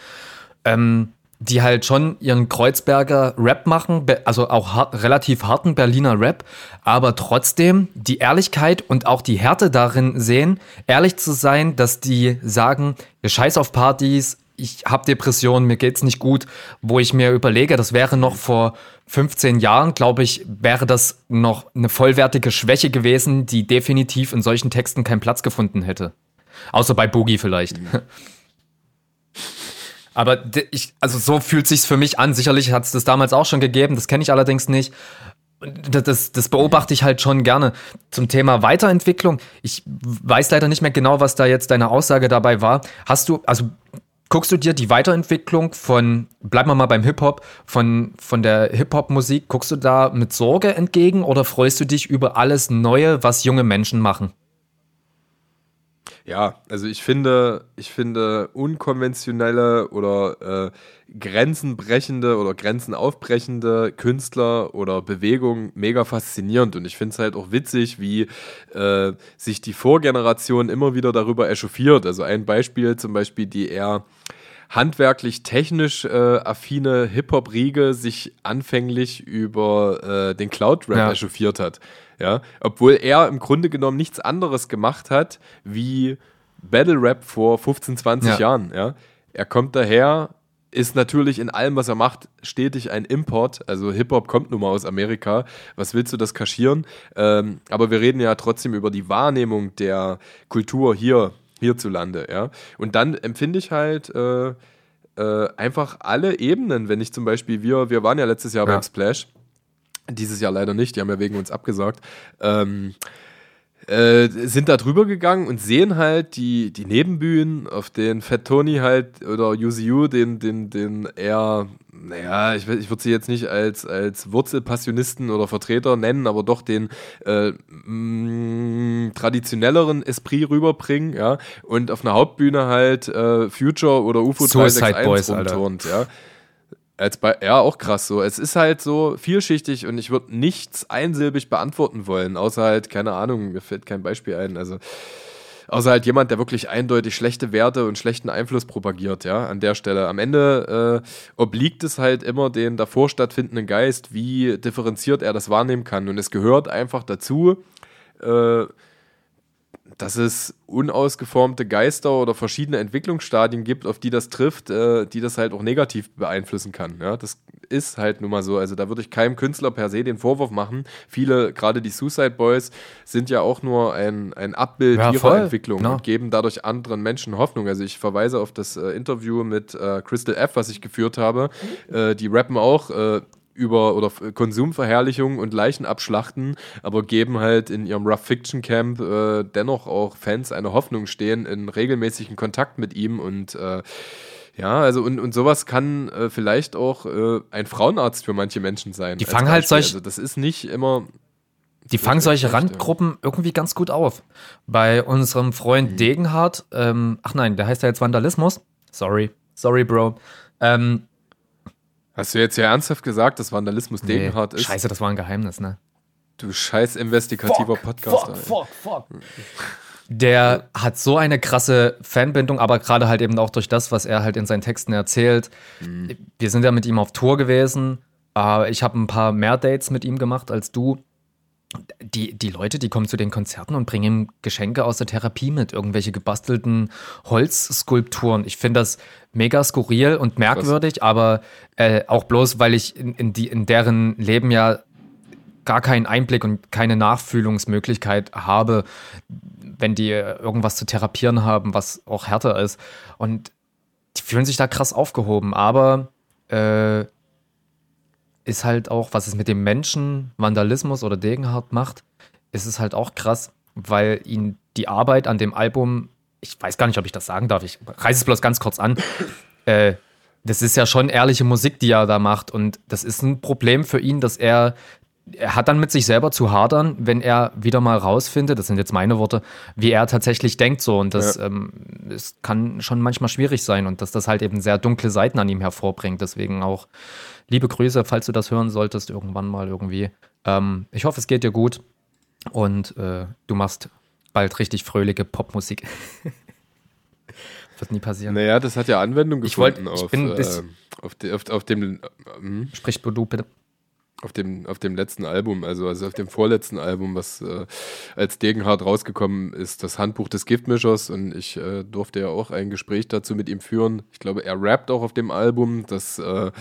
ähm, die halt schon ihren Kreuzberger Rap machen, also auch hart, relativ harten Berliner Rap, aber trotzdem die Ehrlichkeit und auch die Härte darin sehen, ehrlich zu sein, dass die sagen, ihr scheiß auf Partys, ich habe Depressionen, mir geht's nicht gut, wo ich mir überlege, das wäre noch vor 15 Jahren, glaube ich, wäre das noch eine vollwertige Schwäche gewesen, die definitiv in solchen Texten keinen Platz gefunden hätte. Außer bei Boogie vielleicht. Mhm. Aber ich, also so fühlt sich's für mich an. Sicherlich hat es das damals auch schon gegeben, das kenne ich allerdings nicht. das, das beobachte ich halt schon gerne. Zum Thema Weiterentwicklung, ich weiß leider nicht mehr genau, was da jetzt deine Aussage dabei war. Hast du, also guckst du dir die Weiterentwicklung von, bleiben wir mal beim Hip-Hop, von, von der Hip-Hop-Musik, guckst du da mit Sorge entgegen oder freust du dich über alles Neue, was junge Menschen machen? Ja, also ich finde, ich finde unkonventionelle oder äh, grenzenbrechende oder grenzenaufbrechende Künstler oder Bewegungen mega faszinierend und ich finde es halt auch witzig, wie äh, sich die Vorgeneration immer wieder darüber echauffiert. Also ein Beispiel zum Beispiel die eher handwerklich technisch äh, affine Hip-Hop-Riege sich anfänglich über äh, den Cloud-Rap ja. echauffiert hat. Ja, obwohl er im Grunde genommen nichts anderes gemacht hat wie Battle Rap vor 15, 20 ja. Jahren. Ja, er kommt daher, ist natürlich in allem, was er macht, stetig ein Import. Also Hip-Hop kommt nun mal aus Amerika. Was willst du das kaschieren? Ähm, aber wir reden ja trotzdem über die Wahrnehmung der Kultur hier, hierzulande. Ja? Und dann empfinde ich halt äh, äh, einfach alle Ebenen, wenn ich zum Beispiel, wir, wir waren ja letztes Jahr ja. beim Splash dieses Jahr leider nicht, die haben ja wegen uns abgesagt. Ähm, äh, sind da drüber gegangen und sehen halt die, die Nebenbühnen, auf denen Fat Tony halt oder UZU den, den, den eher, naja, ich, ich würde sie jetzt nicht als, als Wurzelpassionisten oder Vertreter nennen, aber doch den äh, mh, mm, traditionelleren Esprit rüberbringen, ja, und auf einer Hauptbühne halt äh, Future oder UFO Suicide 361 Boys, rumturnt, ja. Als bei, ja, auch krass so. Es ist halt so vielschichtig und ich würde nichts einsilbig beantworten wollen, außer halt, keine Ahnung, mir fällt kein Beispiel ein. Also, außer halt jemand, der wirklich eindeutig schlechte Werte und schlechten Einfluss propagiert, ja, an der Stelle. Am Ende äh, obliegt es halt immer den davor stattfindenden Geist, wie differenziert er das wahrnehmen kann. Und es gehört einfach dazu, äh, dass es unausgeformte Geister oder verschiedene Entwicklungsstadien gibt, auf die das trifft, äh, die das halt auch negativ beeinflussen kann. Ja, das ist halt nun mal so. Also da würde ich keinem Künstler per se den Vorwurf machen. Viele, gerade die Suicide Boys, sind ja auch nur ein, ein Abbild ja, ihrer voll. Entwicklung no. und geben dadurch anderen Menschen Hoffnung. Also ich verweise auf das äh, Interview mit äh, Crystal F, was ich geführt habe. Äh, die rappen auch äh, über oder Konsumverherrlichung und Leichen abschlachten, aber geben halt in ihrem Rough Fiction Camp äh, dennoch auch Fans eine Hoffnung stehen in regelmäßigen Kontakt mit ihm und äh, ja, also und, und sowas kann äh, vielleicht auch äh, ein Frauenarzt für manche Menschen sein. Die fangen halt solche. Also das ist nicht immer. Die fangen solche Randgruppen irgendwie ganz gut auf. Bei unserem Freund mhm. Degenhardt, ähm, ach nein, der heißt ja jetzt Vandalismus. Sorry, sorry, Bro. Ähm, Hast du jetzt ja ernsthaft gesagt, dass Vandalismus nee. Degenhardt ist? Scheiße, das war ein Geheimnis, ne? Du scheiß investigativer fuck, Podcaster. Fuck, fuck, fuck. Der hat so eine krasse Fanbindung, aber gerade halt eben auch durch das, was er halt in seinen Texten erzählt. Mhm. Wir sind ja mit ihm auf Tour gewesen. Äh, ich habe ein paar mehr Dates mit ihm gemacht als du die, die Leute, die kommen zu den Konzerten und bringen ihm Geschenke aus der Therapie mit, irgendwelche gebastelten Holzskulpturen. Ich finde das mega skurril und merkwürdig, Was? aber äh, auch bloß, weil ich in, in, die, in deren Leben ja gar keinen Einblick und keine Nachfühlungsmöglichkeit habe, wenn die irgendwas zu therapieren haben, was auch härter ist. Und die fühlen sich da krass aufgehoben, aber äh, ist halt auch, was es mit dem Menschen Vandalismus oder Degenhardt macht, ist es halt auch krass, weil ihn die Arbeit an dem Album, ich weiß gar nicht, ob ich das sagen darf, ich reiße es bloß ganz kurz an. Äh, das ist ja schon ehrliche Musik, die er da macht. Und das ist ein Problem für ihn, dass er, er hat dann mit sich selber zu hadern, wenn er wieder mal rausfindet, das sind jetzt meine Worte, wie er tatsächlich denkt so. Und das ja. ähm, es kann schon manchmal schwierig sein und dass das halt eben sehr dunkle Seiten an ihm hervorbringt. Deswegen auch Liebe Grüße, falls du das hören solltest, irgendwann mal irgendwie. Ähm, ich hoffe, es geht dir gut und äh, du machst bald richtig fröhliche Popmusik. Wird nie passieren. Naja, das hat ja Anwendung gefunden ich wollt, ich auf, bin äh, auf, de, auf, auf, dem. Äh, Sprich du bitte. Auf dem, auf dem letzten Album, also, also auf dem vorletzten Album, was äh, als Degenhardt rausgekommen ist, das Handbuch des Giftmischers. Und ich äh, durfte ja auch ein Gespräch dazu mit ihm führen. Ich glaube, er rappt auch auf dem Album. Das äh,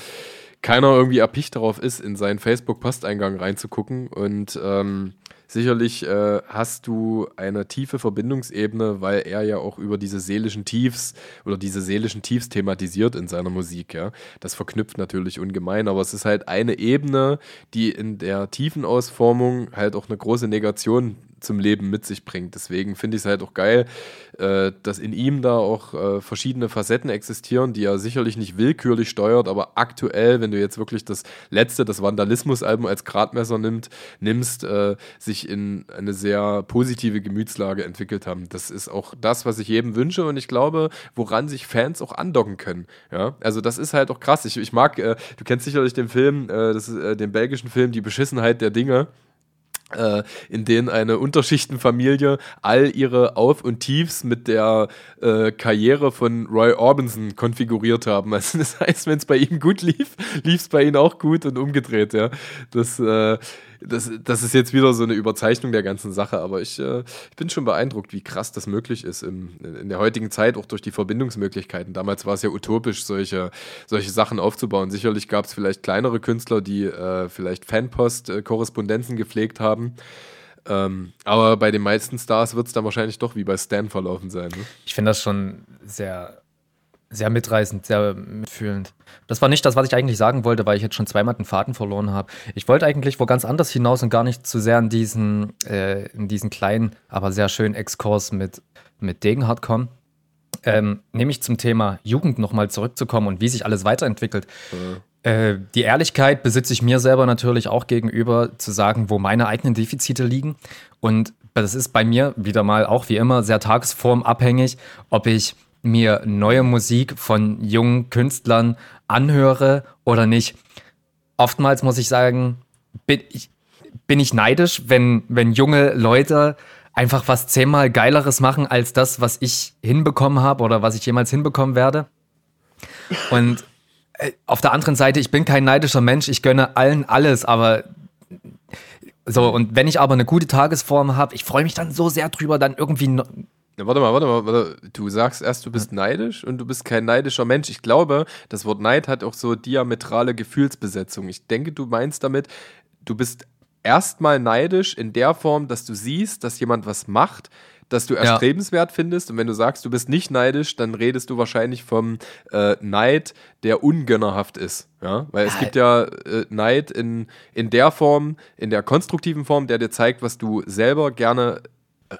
keiner irgendwie erpicht darauf ist, in seinen Facebook-Posteingang reinzugucken. Und ähm, sicherlich äh, hast du eine tiefe Verbindungsebene, weil er ja auch über diese seelischen Tiefs oder diese seelischen Tiefs thematisiert in seiner Musik, ja. Das verknüpft natürlich ungemein, aber es ist halt eine Ebene, die in der tiefen Ausformung halt auch eine große Negation zum Leben mit sich bringt. Deswegen finde ich es halt auch geil, äh, dass in ihm da auch äh, verschiedene Facetten existieren, die er sicherlich nicht willkürlich steuert, aber aktuell, wenn du jetzt wirklich das letzte, das Vandalismus-Album als Gradmesser nimmt, nimmst, äh, sich in eine sehr positive Gemütslage entwickelt haben. Das ist auch das, was ich jedem wünsche und ich glaube, woran sich Fans auch andocken können. Ja, also das ist halt auch krass. Ich, ich mag, äh, du kennst sicherlich den Film, äh, das ist, äh, den belgischen Film Die Beschissenheit der Dinge in denen eine Unterschichtenfamilie all ihre Auf- und Tiefs mit der äh, Karriere von Roy Orbison konfiguriert haben. Also das heißt, wenn es bei ihm gut lief, lief es bei ihnen auch gut und umgedreht, ja. Das äh, das, das ist jetzt wieder so eine Überzeichnung der ganzen Sache, aber ich, äh, ich bin schon beeindruckt, wie krass das möglich ist im, in der heutigen Zeit, auch durch die Verbindungsmöglichkeiten. Damals war es ja utopisch, solche, solche Sachen aufzubauen. Sicherlich gab es vielleicht kleinere Künstler, die äh, vielleicht Fanpost-Korrespondenzen gepflegt haben. Ähm, aber bei den meisten Stars wird es dann wahrscheinlich doch wie bei Stan verlaufen sein. Ne? Ich finde das schon sehr sehr mitreißend, sehr mitfühlend. Das war nicht das, was ich eigentlich sagen wollte, weil ich jetzt schon zweimal den Faden verloren habe. Ich wollte eigentlich wo ganz anders hinaus und gar nicht zu sehr in diesen, äh, in diesen kleinen, aber sehr schönen Exkurs mit, mit Degenhardt kommen. Ähm, nämlich zum Thema Jugend nochmal zurückzukommen und wie sich alles weiterentwickelt. Mhm. Äh, die Ehrlichkeit besitze ich mir selber natürlich auch gegenüber, zu sagen, wo meine eigenen Defizite liegen. Und das ist bei mir wieder mal auch wie immer sehr tagesformabhängig, ob ich mir neue Musik von jungen Künstlern anhöre oder nicht. Oftmals muss ich sagen, bin ich, bin ich neidisch, wenn, wenn junge Leute einfach was zehnmal Geileres machen als das, was ich hinbekommen habe oder was ich jemals hinbekommen werde. Und äh, auf der anderen Seite, ich bin kein neidischer Mensch, ich gönne allen alles, aber so, und wenn ich aber eine gute Tagesform habe, ich freue mich dann so sehr drüber, dann irgendwie ja, warte mal, warte mal, warte. Du sagst erst, du bist neidisch und du bist kein neidischer Mensch. Ich glaube, das Wort Neid hat auch so diametrale Gefühlsbesetzung. Ich denke, du meinst damit, du bist erstmal neidisch in der Form, dass du siehst, dass jemand was macht, das du erstrebenswert ja. findest. Und wenn du sagst, du bist nicht neidisch, dann redest du wahrscheinlich vom äh, Neid, der ungönnerhaft ist. Ja? Weil es gibt ja äh, Neid in, in der Form, in der konstruktiven Form, der dir zeigt, was du selber gerne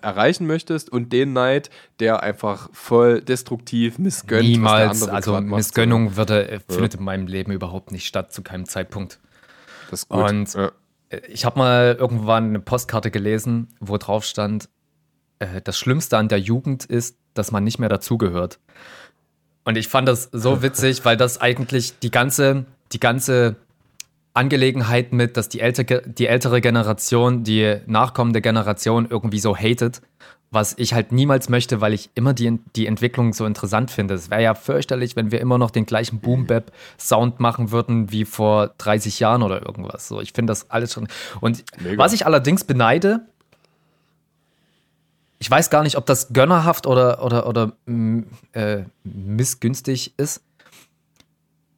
erreichen möchtest und den Neid, der einfach voll destruktiv missgönnt. Niemals, also Missgönnung würde, äh, findet in meinem Leben überhaupt nicht statt, zu keinem Zeitpunkt. Das ist gut. Und ja. Äh, ich habe mal irgendwann eine Postkarte gelesen, wo drauf stand, äh, das Schlimmste an der Jugend ist, dass man nicht mehr dazugehört. Und ich fand das so witzig, weil das eigentlich die ganze, die ganze Angelegenheit mit, dass die, ältere, die ältere Generation die nachkommende Generation irgendwie so hatet, was ich halt niemals möchte, weil ich immer die, die Entwicklung so interessant finde. Es wäre ja fürchterlich, wenn wir immer noch den gleichen Boom-Bap-Sound machen würden wie vor 30 Jahren oder irgendwas. So, ich finde das alles schon. Und Mega. was ich allerdings beneide, ich weiß gar nicht, ob das gönnerhaft oder, oder, oder äh, missgünstig ist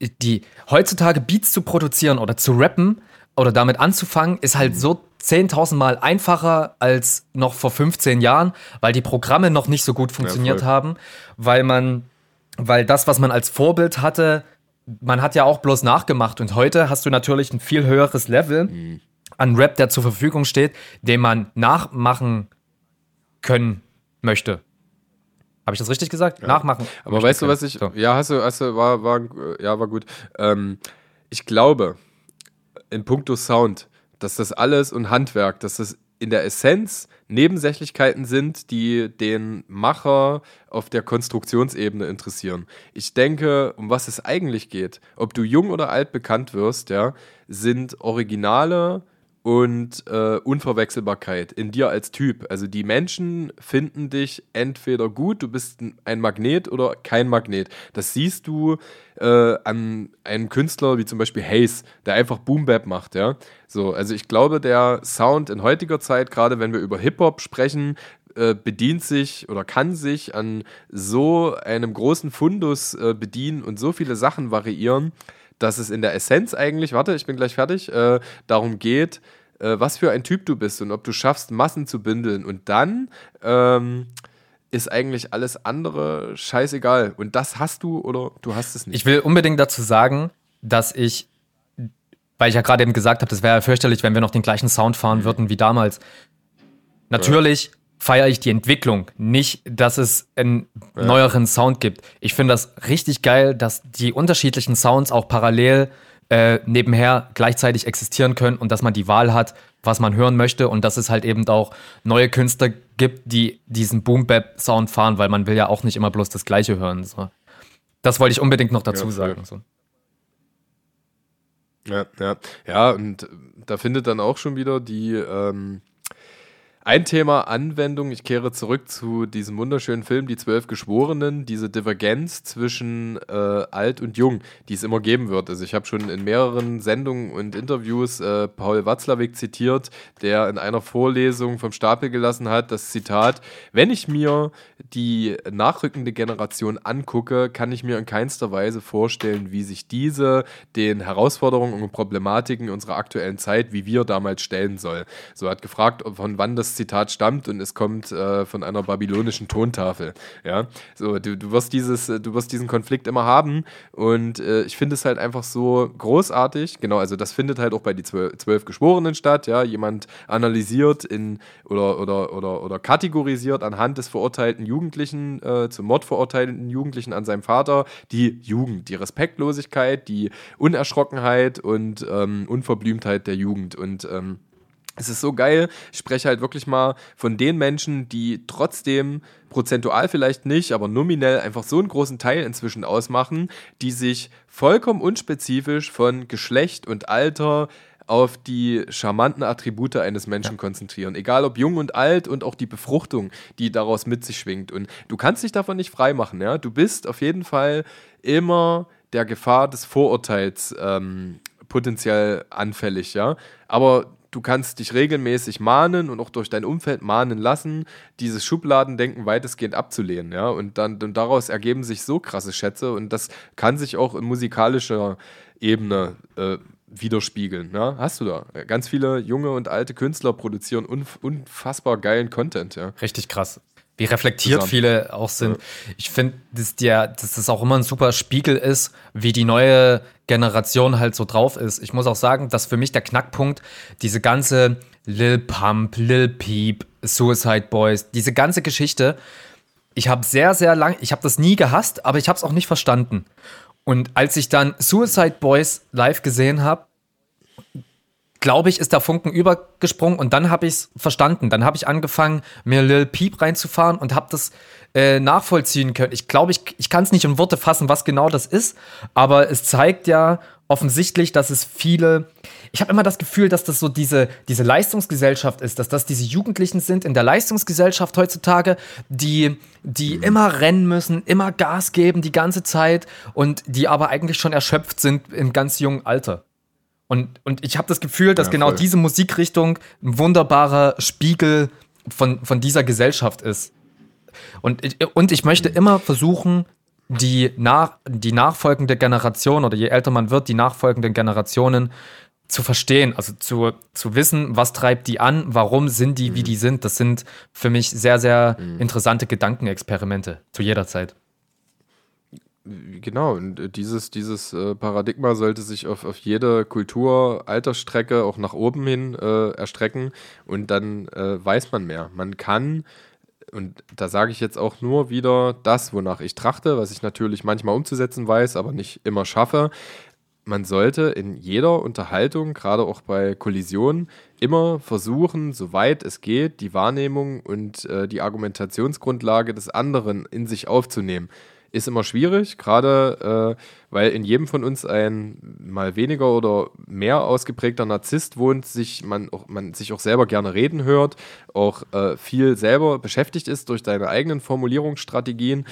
die heutzutage Beats zu produzieren oder zu rappen oder damit anzufangen, ist halt so 10.000 Mal einfacher als noch vor 15 Jahren, weil die Programme noch nicht so gut funktioniert ja, haben, weil man, weil das, was man als Vorbild hatte, man hat ja auch bloß nachgemacht und heute hast du natürlich ein viel höheres Level mhm. an Rap, der zur Verfügung steht, den man nachmachen können möchte. Habe ich das richtig gesagt? Ja. Nachmachen. Aber weißt du, was ich. So. Ja, hast du, hast du, war, war, ja, war gut. Ähm, ich glaube, in puncto Sound, dass das alles und Handwerk, dass das in der Essenz Nebensächlichkeiten sind, die den Macher auf der Konstruktionsebene interessieren. Ich denke, um was es eigentlich geht, ob du jung oder alt bekannt wirst, ja, sind Originale und äh, Unverwechselbarkeit in dir als Typ. Also die Menschen finden dich entweder gut, du bist ein Magnet oder kein Magnet. Das siehst du äh, an einem Künstler wie zum Beispiel Hayes, der einfach Boom Bap macht, ja. So, also ich glaube, der Sound in heutiger Zeit, gerade wenn wir über Hip-Hop sprechen, äh, bedient sich oder kann sich an so einem großen Fundus äh, bedienen und so viele Sachen variieren, dass es in der Essenz eigentlich, warte, ich bin gleich fertig, äh, darum geht, äh, was für ein Typ du bist und ob du schaffst, Massen zu bündeln. Und dann ähm, ist eigentlich alles andere scheißegal. Und das hast du oder du hast es nicht. Ich will unbedingt dazu sagen, dass ich, weil ich ja gerade eben gesagt habe, das wäre ja fürchterlich, wenn wir noch den gleichen Sound fahren würden wie damals. Natürlich ja. Feiere ich die Entwicklung, nicht, dass es einen ja. neueren Sound gibt. Ich finde das richtig geil, dass die unterschiedlichen Sounds auch parallel äh, nebenher gleichzeitig existieren können und dass man die Wahl hat, was man hören möchte und dass es halt eben auch neue Künstler gibt, die diesen Boom-Bap-Sound fahren, weil man will ja auch nicht immer bloß das Gleiche hören. So. Das wollte ich unbedingt noch dazu ja, sagen. So. Ja, ja. Ja, und da findet dann auch schon wieder die ähm, ein Thema Anwendung, ich kehre zurück zu diesem wunderschönen Film Die Zwölf Geschworenen, diese Divergenz zwischen äh, alt und jung, die es immer geben wird. Also ich habe schon in mehreren Sendungen und Interviews äh, Paul Watzlawick zitiert, der in einer Vorlesung vom Stapel gelassen hat, das Zitat, wenn ich mir die nachrückende Generation angucke, kann ich mir in keinster Weise vorstellen, wie sich diese den Herausforderungen und Problematiken unserer aktuellen Zeit, wie wir damals stellen soll. So hat gefragt, von wann das Zitat stammt und es kommt äh, von einer babylonischen Tontafel. Ja, so du, du wirst dieses, du wirst diesen Konflikt immer haben und äh, ich finde es halt einfach so großartig. Genau, also das findet halt auch bei die zwölf, zwölf Geschworenen statt. Ja, jemand analysiert in oder oder oder oder kategorisiert anhand des verurteilten Jugendlichen äh, zum Mord verurteilten Jugendlichen an seinem Vater die Jugend, die Respektlosigkeit, die Unerschrockenheit und ähm, Unverblümtheit der Jugend und ähm, es ist so geil. Ich spreche halt wirklich mal von den Menschen, die trotzdem prozentual vielleicht nicht, aber nominell einfach so einen großen Teil inzwischen ausmachen, die sich vollkommen unspezifisch von Geschlecht und Alter auf die charmanten Attribute eines Menschen ja. konzentrieren. Egal ob jung und alt und auch die Befruchtung, die daraus mit sich schwingt. Und du kannst dich davon nicht freimachen, ja. Du bist auf jeden Fall immer der Gefahr des Vorurteils ähm, potenziell anfällig, ja. Aber du kannst dich regelmäßig mahnen und auch durch dein Umfeld mahnen lassen, dieses Schubladendenken weitestgehend abzulehnen, ja. Und dann und daraus ergeben sich so krasse Schätze und das kann sich auch in musikalischer Ebene äh, widerspiegeln. Ne? Hast du da? Ganz viele junge und alte Künstler produzieren unf unfassbar geilen Content, ja. Richtig krass. Wie reflektiert Zusammen. viele auch sind. Ja. Ich finde, dass, dass das auch immer ein super Spiegel ist, wie die neue Generation halt so drauf ist. Ich muss auch sagen, dass für mich der Knackpunkt diese ganze Lil Pump, Lil Peep, Suicide Boys, diese ganze Geschichte, ich habe sehr, sehr lang, ich habe das nie gehasst, aber ich habe es auch nicht verstanden. Und als ich dann Suicide Boys live gesehen habe, glaube ich, ist der Funken übergesprungen und dann habe ich es verstanden. Dann habe ich angefangen, mir Lil Peep reinzufahren und habe das äh, nachvollziehen können. Ich glaube, ich, ich kann es nicht in Worte fassen, was genau das ist, aber es zeigt ja offensichtlich, dass es viele. Ich habe immer das Gefühl, dass das so diese, diese Leistungsgesellschaft ist, dass das diese Jugendlichen sind in der Leistungsgesellschaft heutzutage, die, die mhm. immer rennen müssen, immer Gas geben die ganze Zeit und die aber eigentlich schon erschöpft sind im ganz jungen Alter. Und, und ich habe das Gefühl, dass ja, genau diese Musikrichtung ein wunderbarer Spiegel von, von dieser Gesellschaft ist. Und ich, und ich möchte immer versuchen, die, nach, die nachfolgende Generation oder je älter man wird, die nachfolgenden Generationen zu verstehen, also zu, zu wissen, was treibt die an, warum sind die, wie mhm. die sind. Das sind für mich sehr, sehr mhm. interessante Gedankenexperimente zu jeder Zeit. Genau, und äh, dieses, dieses äh, Paradigma sollte sich auf, auf jede Kultur, Altersstrecke auch nach oben hin äh, erstrecken und dann äh, weiß man mehr. Man kann, und da sage ich jetzt auch nur wieder das, wonach ich trachte, was ich natürlich manchmal umzusetzen weiß, aber nicht immer schaffe. Man sollte in jeder Unterhaltung, gerade auch bei Kollisionen, immer versuchen, soweit es geht, die Wahrnehmung und äh, die Argumentationsgrundlage des anderen in sich aufzunehmen ist immer schwierig, gerade äh, weil in jedem von uns ein mal weniger oder mehr ausgeprägter Narzisst wohnt, sich man, auch, man sich auch selber gerne reden hört, auch äh, viel selber beschäftigt ist durch deine eigenen Formulierungsstrategien.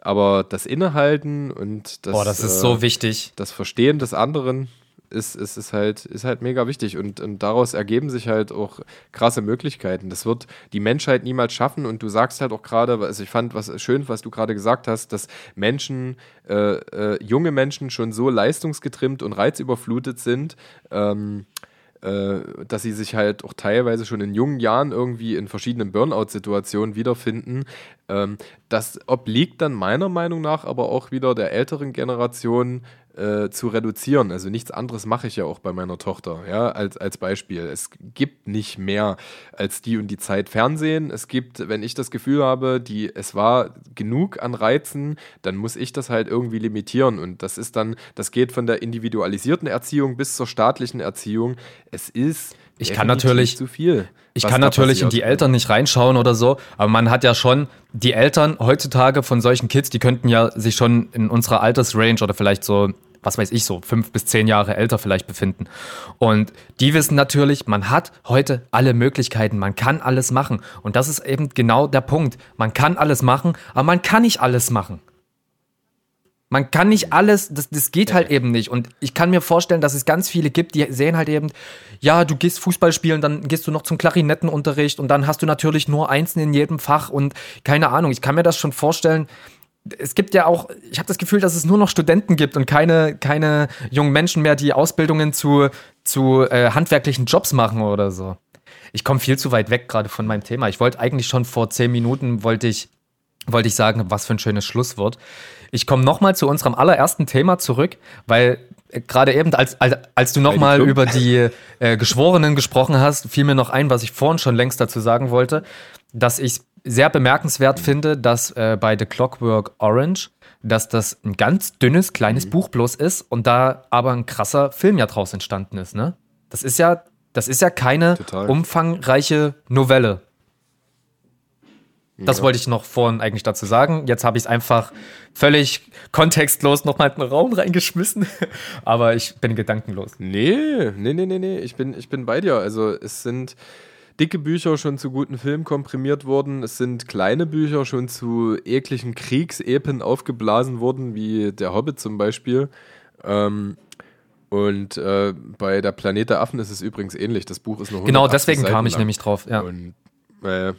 Aber das Innehalten und das, Boah, das ist äh, so wichtig. Das Verstehen des anderen ist, ist, ist, halt, ist halt mega wichtig und, und daraus ergeben sich halt auch krasse Möglichkeiten. Das wird die Menschheit niemals schaffen und du sagst halt auch gerade, also ich fand was schön, was du gerade gesagt hast, dass Menschen, äh, äh, junge Menschen schon so leistungsgetrimmt und reizüberflutet sind, ähm, äh, dass sie sich halt auch teilweise schon in jungen Jahren irgendwie in verschiedenen Burnout-Situationen wiederfinden. Ähm, das obliegt dann meiner Meinung nach aber auch wieder der älteren Generation äh, zu reduzieren. Also nichts anderes mache ich ja auch bei meiner Tochter, ja, als, als Beispiel. Es gibt nicht mehr als die und die Zeit Fernsehen. Es gibt, wenn ich das Gefühl habe, die, es war genug an Reizen, dann muss ich das halt irgendwie limitieren. Und das ist dann, das geht von der individualisierten Erziehung bis zur staatlichen Erziehung. Es ist ich kann natürlich zu viel. Ich kann natürlich in die Eltern nicht reinschauen oder so, aber man hat ja schon die Eltern heutzutage von solchen Kids, die könnten ja sich schon in unserer Altersrange oder vielleicht so was weiß ich so, fünf bis zehn Jahre älter vielleicht befinden. Und die wissen natürlich, man hat heute alle Möglichkeiten, man kann alles machen. Und das ist eben genau der Punkt. Man kann alles machen, aber man kann nicht alles machen. Man kann nicht alles, das, das geht halt eben nicht. Und ich kann mir vorstellen, dass es ganz viele gibt, die sehen halt eben, ja, du gehst Fußball spielen, dann gehst du noch zum Klarinettenunterricht und dann hast du natürlich nur Einsen in jedem Fach und keine Ahnung. Ich kann mir das schon vorstellen, es gibt ja auch, ich habe das Gefühl, dass es nur noch Studenten gibt und keine, keine jungen Menschen mehr, die Ausbildungen zu, zu äh, handwerklichen Jobs machen oder so. Ich komme viel zu weit weg gerade von meinem Thema. Ich wollte eigentlich schon vor zehn Minuten, wollte ich, wollte ich sagen, was für ein schönes Schlusswort. Ich komme nochmal zu unserem allerersten Thema zurück, weil äh, gerade eben, als, als, als du nochmal über die äh, Geschworenen gesprochen hast, fiel mir noch ein, was ich vorhin schon längst dazu sagen wollte, dass ich sehr bemerkenswert finde, dass äh, bei The Clockwork Orange, dass das ein ganz dünnes, kleines mhm. Buch bloß ist und da aber ein krasser Film ja draus entstanden ist, ne? Das ist ja, das ist ja keine Total. umfangreiche Novelle. Das ja. wollte ich noch vorhin eigentlich dazu sagen. Jetzt habe ich es einfach völlig kontextlos nochmal in den Raum reingeschmissen. Aber ich bin gedankenlos. Nee, nee, nee, nee, nee. Ich bin, ich bin bei dir. Also es sind dicke Bücher schon zu guten Filmen komprimiert worden. Es sind kleine Bücher schon zu ekligen Kriegsepen aufgeblasen worden, wie Der Hobbit zum Beispiel. Ähm, und äh, bei Der Planet der Affen ist es übrigens ähnlich. Das Buch ist nur Genau, deswegen Seiten kam ich lang. nämlich drauf, ja. Und, äh,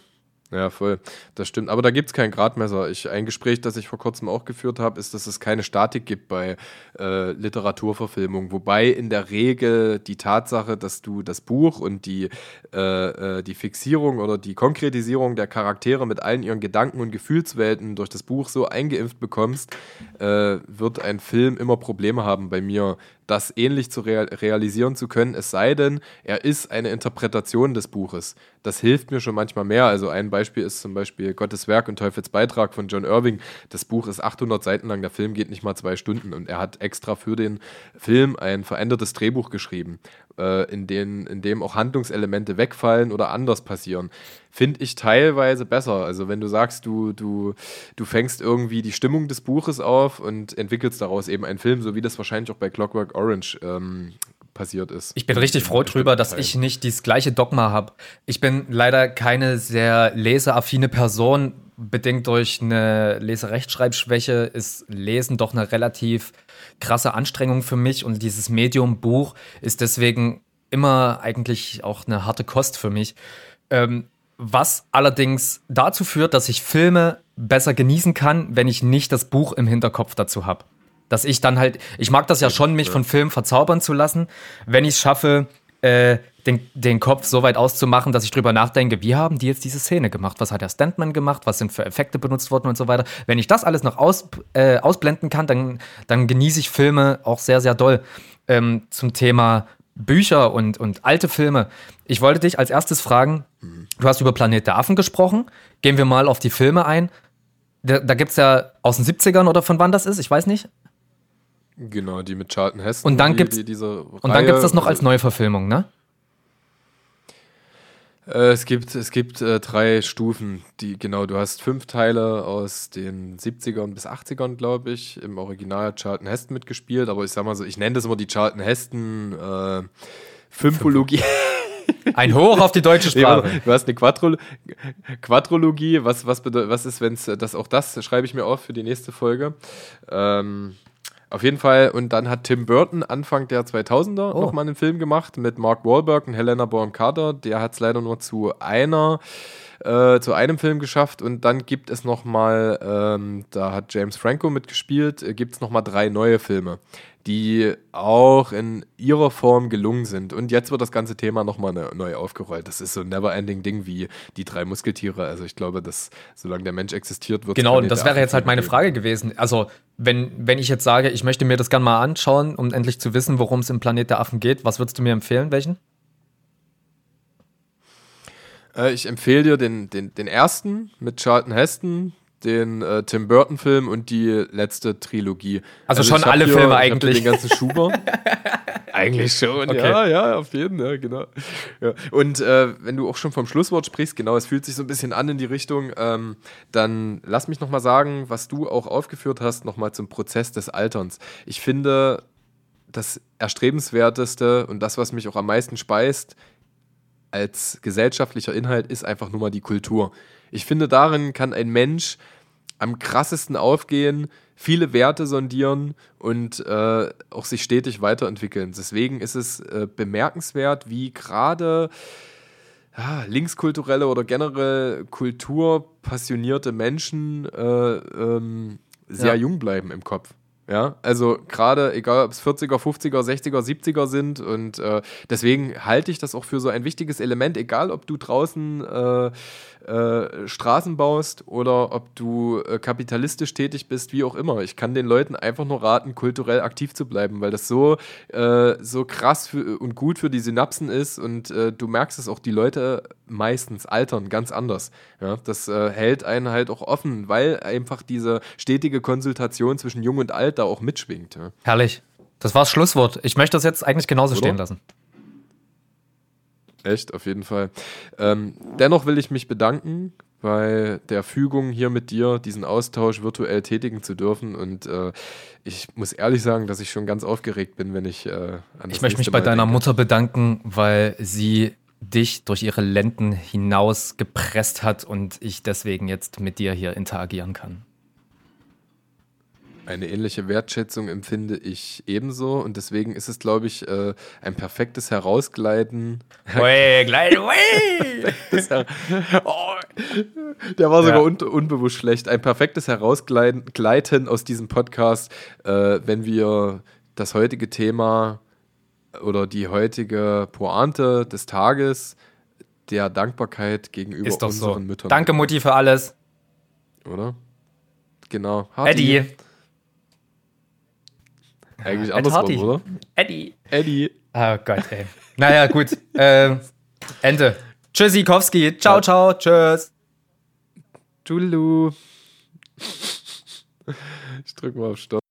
ja, voll. Das stimmt. Aber da gibt es kein Gradmesser. Ich, ein Gespräch, das ich vor kurzem auch geführt habe, ist, dass es keine Statik gibt bei äh, Literaturverfilmung. Wobei in der Regel die Tatsache, dass du das Buch und die, äh, äh, die Fixierung oder die Konkretisierung der Charaktere mit allen ihren Gedanken und Gefühlswelten durch das Buch so eingeimpft bekommst, äh, wird ein Film immer Probleme haben bei mir, das ähnlich zu real realisieren zu können, es sei denn, er ist eine Interpretation des Buches. Das hilft mir schon manchmal mehr. Also ein Beispiel ist zum Beispiel Gottes Werk und Teufels Beitrag von John Irving. Das Buch ist 800 Seiten lang, der Film geht nicht mal zwei Stunden und er hat extra für den Film ein verändertes Drehbuch geschrieben, äh, in, den, in dem auch Handlungselemente wegfallen oder anders passieren finde ich teilweise besser. Also wenn du sagst, du, du, du fängst irgendwie die Stimmung des Buches auf und entwickelst daraus eben einen Film, so wie das wahrscheinlich auch bei Clockwork Orange ähm, passiert ist. Ich bin richtig froh drüber, dass ich nicht dieses gleiche Dogma habe. Ich bin leider keine sehr leseaffine Person. Bedingt durch eine Leserechtschreibschwäche ist Lesen doch eine relativ krasse Anstrengung für mich und dieses Medium Buch ist deswegen immer eigentlich auch eine harte Kost für mich. Ähm, was allerdings dazu führt, dass ich Filme besser genießen kann, wenn ich nicht das Buch im Hinterkopf dazu habe. Dass ich dann halt, ich mag das ja schon, mich von Filmen verzaubern zu lassen, wenn ich es schaffe, äh, den, den Kopf so weit auszumachen, dass ich drüber nachdenke, wie haben die jetzt diese Szene gemacht? Was hat der Standman gemacht? Was sind für Effekte benutzt worden und so weiter? Wenn ich das alles noch aus, äh, ausblenden kann, dann, dann genieße ich Filme auch sehr, sehr doll. Ähm, zum Thema Bücher und, und alte Filme. Ich wollte dich als erstes fragen, du hast über Planet der Affen gesprochen. Gehen wir mal auf die Filme ein. Da, da gibt es ja aus den 70ern oder von wann das ist, ich weiß nicht. Genau, die mit Charlton Heston. Und dann gibt es das noch als Neuverfilmung, ne? Äh, es gibt, es gibt äh, drei Stufen. Die, genau, du hast fünf Teile aus den 70ern bis 80ern, glaube ich. Im Original hat Charlton Heston mitgespielt, aber ich sag mal so, ich nenne das immer die Charlton Heston äh, Fünfologie. Ein Hoch auf die deutsche Sprache. Nee, du hast eine Quadrol Quadrologie. Was, was, was ist, wenn es das auch das schreibe ich mir auf für die nächste Folge. Ähm, auf jeden Fall, und dann hat Tim Burton Anfang der 2000er oh. nochmal einen Film gemacht mit Mark Wahlberg und Helena Bonham Carter. Der hat es leider nur zu einer, äh, zu einem Film geschafft. Und dann gibt es nochmal, ähm, da hat James Franco mitgespielt, äh, gibt es nochmal drei neue Filme. Die auch in ihrer Form gelungen sind. Und jetzt wird das ganze Thema nochmal ne, neu aufgerollt. Das ist so ein never-ending Ding wie die drei Musketiere. Also ich glaube, dass solange der Mensch existiert, wird Genau, und das wäre jetzt halt meine Frage gewesen. Also wenn, wenn ich jetzt sage, ich möchte mir das gerne mal anschauen, um endlich zu wissen, worum es im Planet der Affen geht, was würdest du mir empfehlen? Welchen? Äh, ich empfehle dir den, den, den ersten mit Charlton Heston, den äh, Tim Burton-Film und die letzte Trilogie. Also, also schon alle hier, Filme eigentlich. Den ganzen Schuber. eigentlich schon, okay. ja, ja, auf jeden Fall, ja, genau. Ja. Und äh, wenn du auch schon vom Schlusswort sprichst, genau, es fühlt sich so ein bisschen an in die Richtung, ähm, dann lass mich nochmal sagen, was du auch aufgeführt hast, nochmal zum Prozess des Alterns. Ich finde, das Erstrebenswerteste und das, was mich auch am meisten speist, als gesellschaftlicher Inhalt, ist einfach nur mal die Kultur. Ich finde, darin kann ein Mensch am krassesten aufgehen, viele Werte sondieren und äh, auch sich stetig weiterentwickeln. Deswegen ist es äh, bemerkenswert, wie gerade ja, linkskulturelle oder generell kulturpassionierte Menschen äh, ähm, sehr ja. jung bleiben im Kopf. Ja, also gerade egal, ob es 40er, 50er, 60er, 70er sind und äh, deswegen halte ich das auch für so ein wichtiges Element, egal ob du draußen äh, äh, Straßen baust oder ob du äh, kapitalistisch tätig bist, wie auch immer. Ich kann den Leuten einfach nur raten, kulturell aktiv zu bleiben, weil das so, äh, so krass für, und gut für die Synapsen ist und äh, du merkst es auch, die Leute meistens altern ganz anders. Ja? Das äh, hält einen halt auch offen, weil einfach diese stetige Konsultation zwischen Jung und Alt da auch mitschwingt. Ja? Herrlich. Das war das Schlusswort. Ich möchte das jetzt eigentlich genauso Oder? stehen lassen. Echt, auf jeden Fall. Ähm, dennoch will ich mich bedanken bei der Fügung, hier mit dir diesen Austausch virtuell tätigen zu dürfen. Und äh, ich muss ehrlich sagen, dass ich schon ganz aufgeregt bin, wenn ich äh, an das Ich möchte mich bei deiner denke. Mutter bedanken, weil sie dich durch ihre Lenden hinaus gepresst hat und ich deswegen jetzt mit dir hier interagieren kann. Eine ähnliche Wertschätzung empfinde ich ebenso und deswegen ist es, glaube ich, äh, ein perfektes Herausgleiten. Ui, gleit, ui. oh, der war sogar ja. un unbewusst schlecht. Ein perfektes Herausgleiten aus diesem Podcast, äh, wenn wir das heutige Thema oder die heutige Pointe des Tages der Dankbarkeit gegenüber ist doch unseren so. Müttern. Danke, Mutti, für alles. Oder? Genau. Harti. Eddie. Eigentlich andersrum, oder? Eddie. Eddie. Oh Gott, ey. Naja, gut. ähm, Ende. Tschüssikowski. Ciao, ciao. Tschüss. Tschullu. Ich drück mal auf Stopp.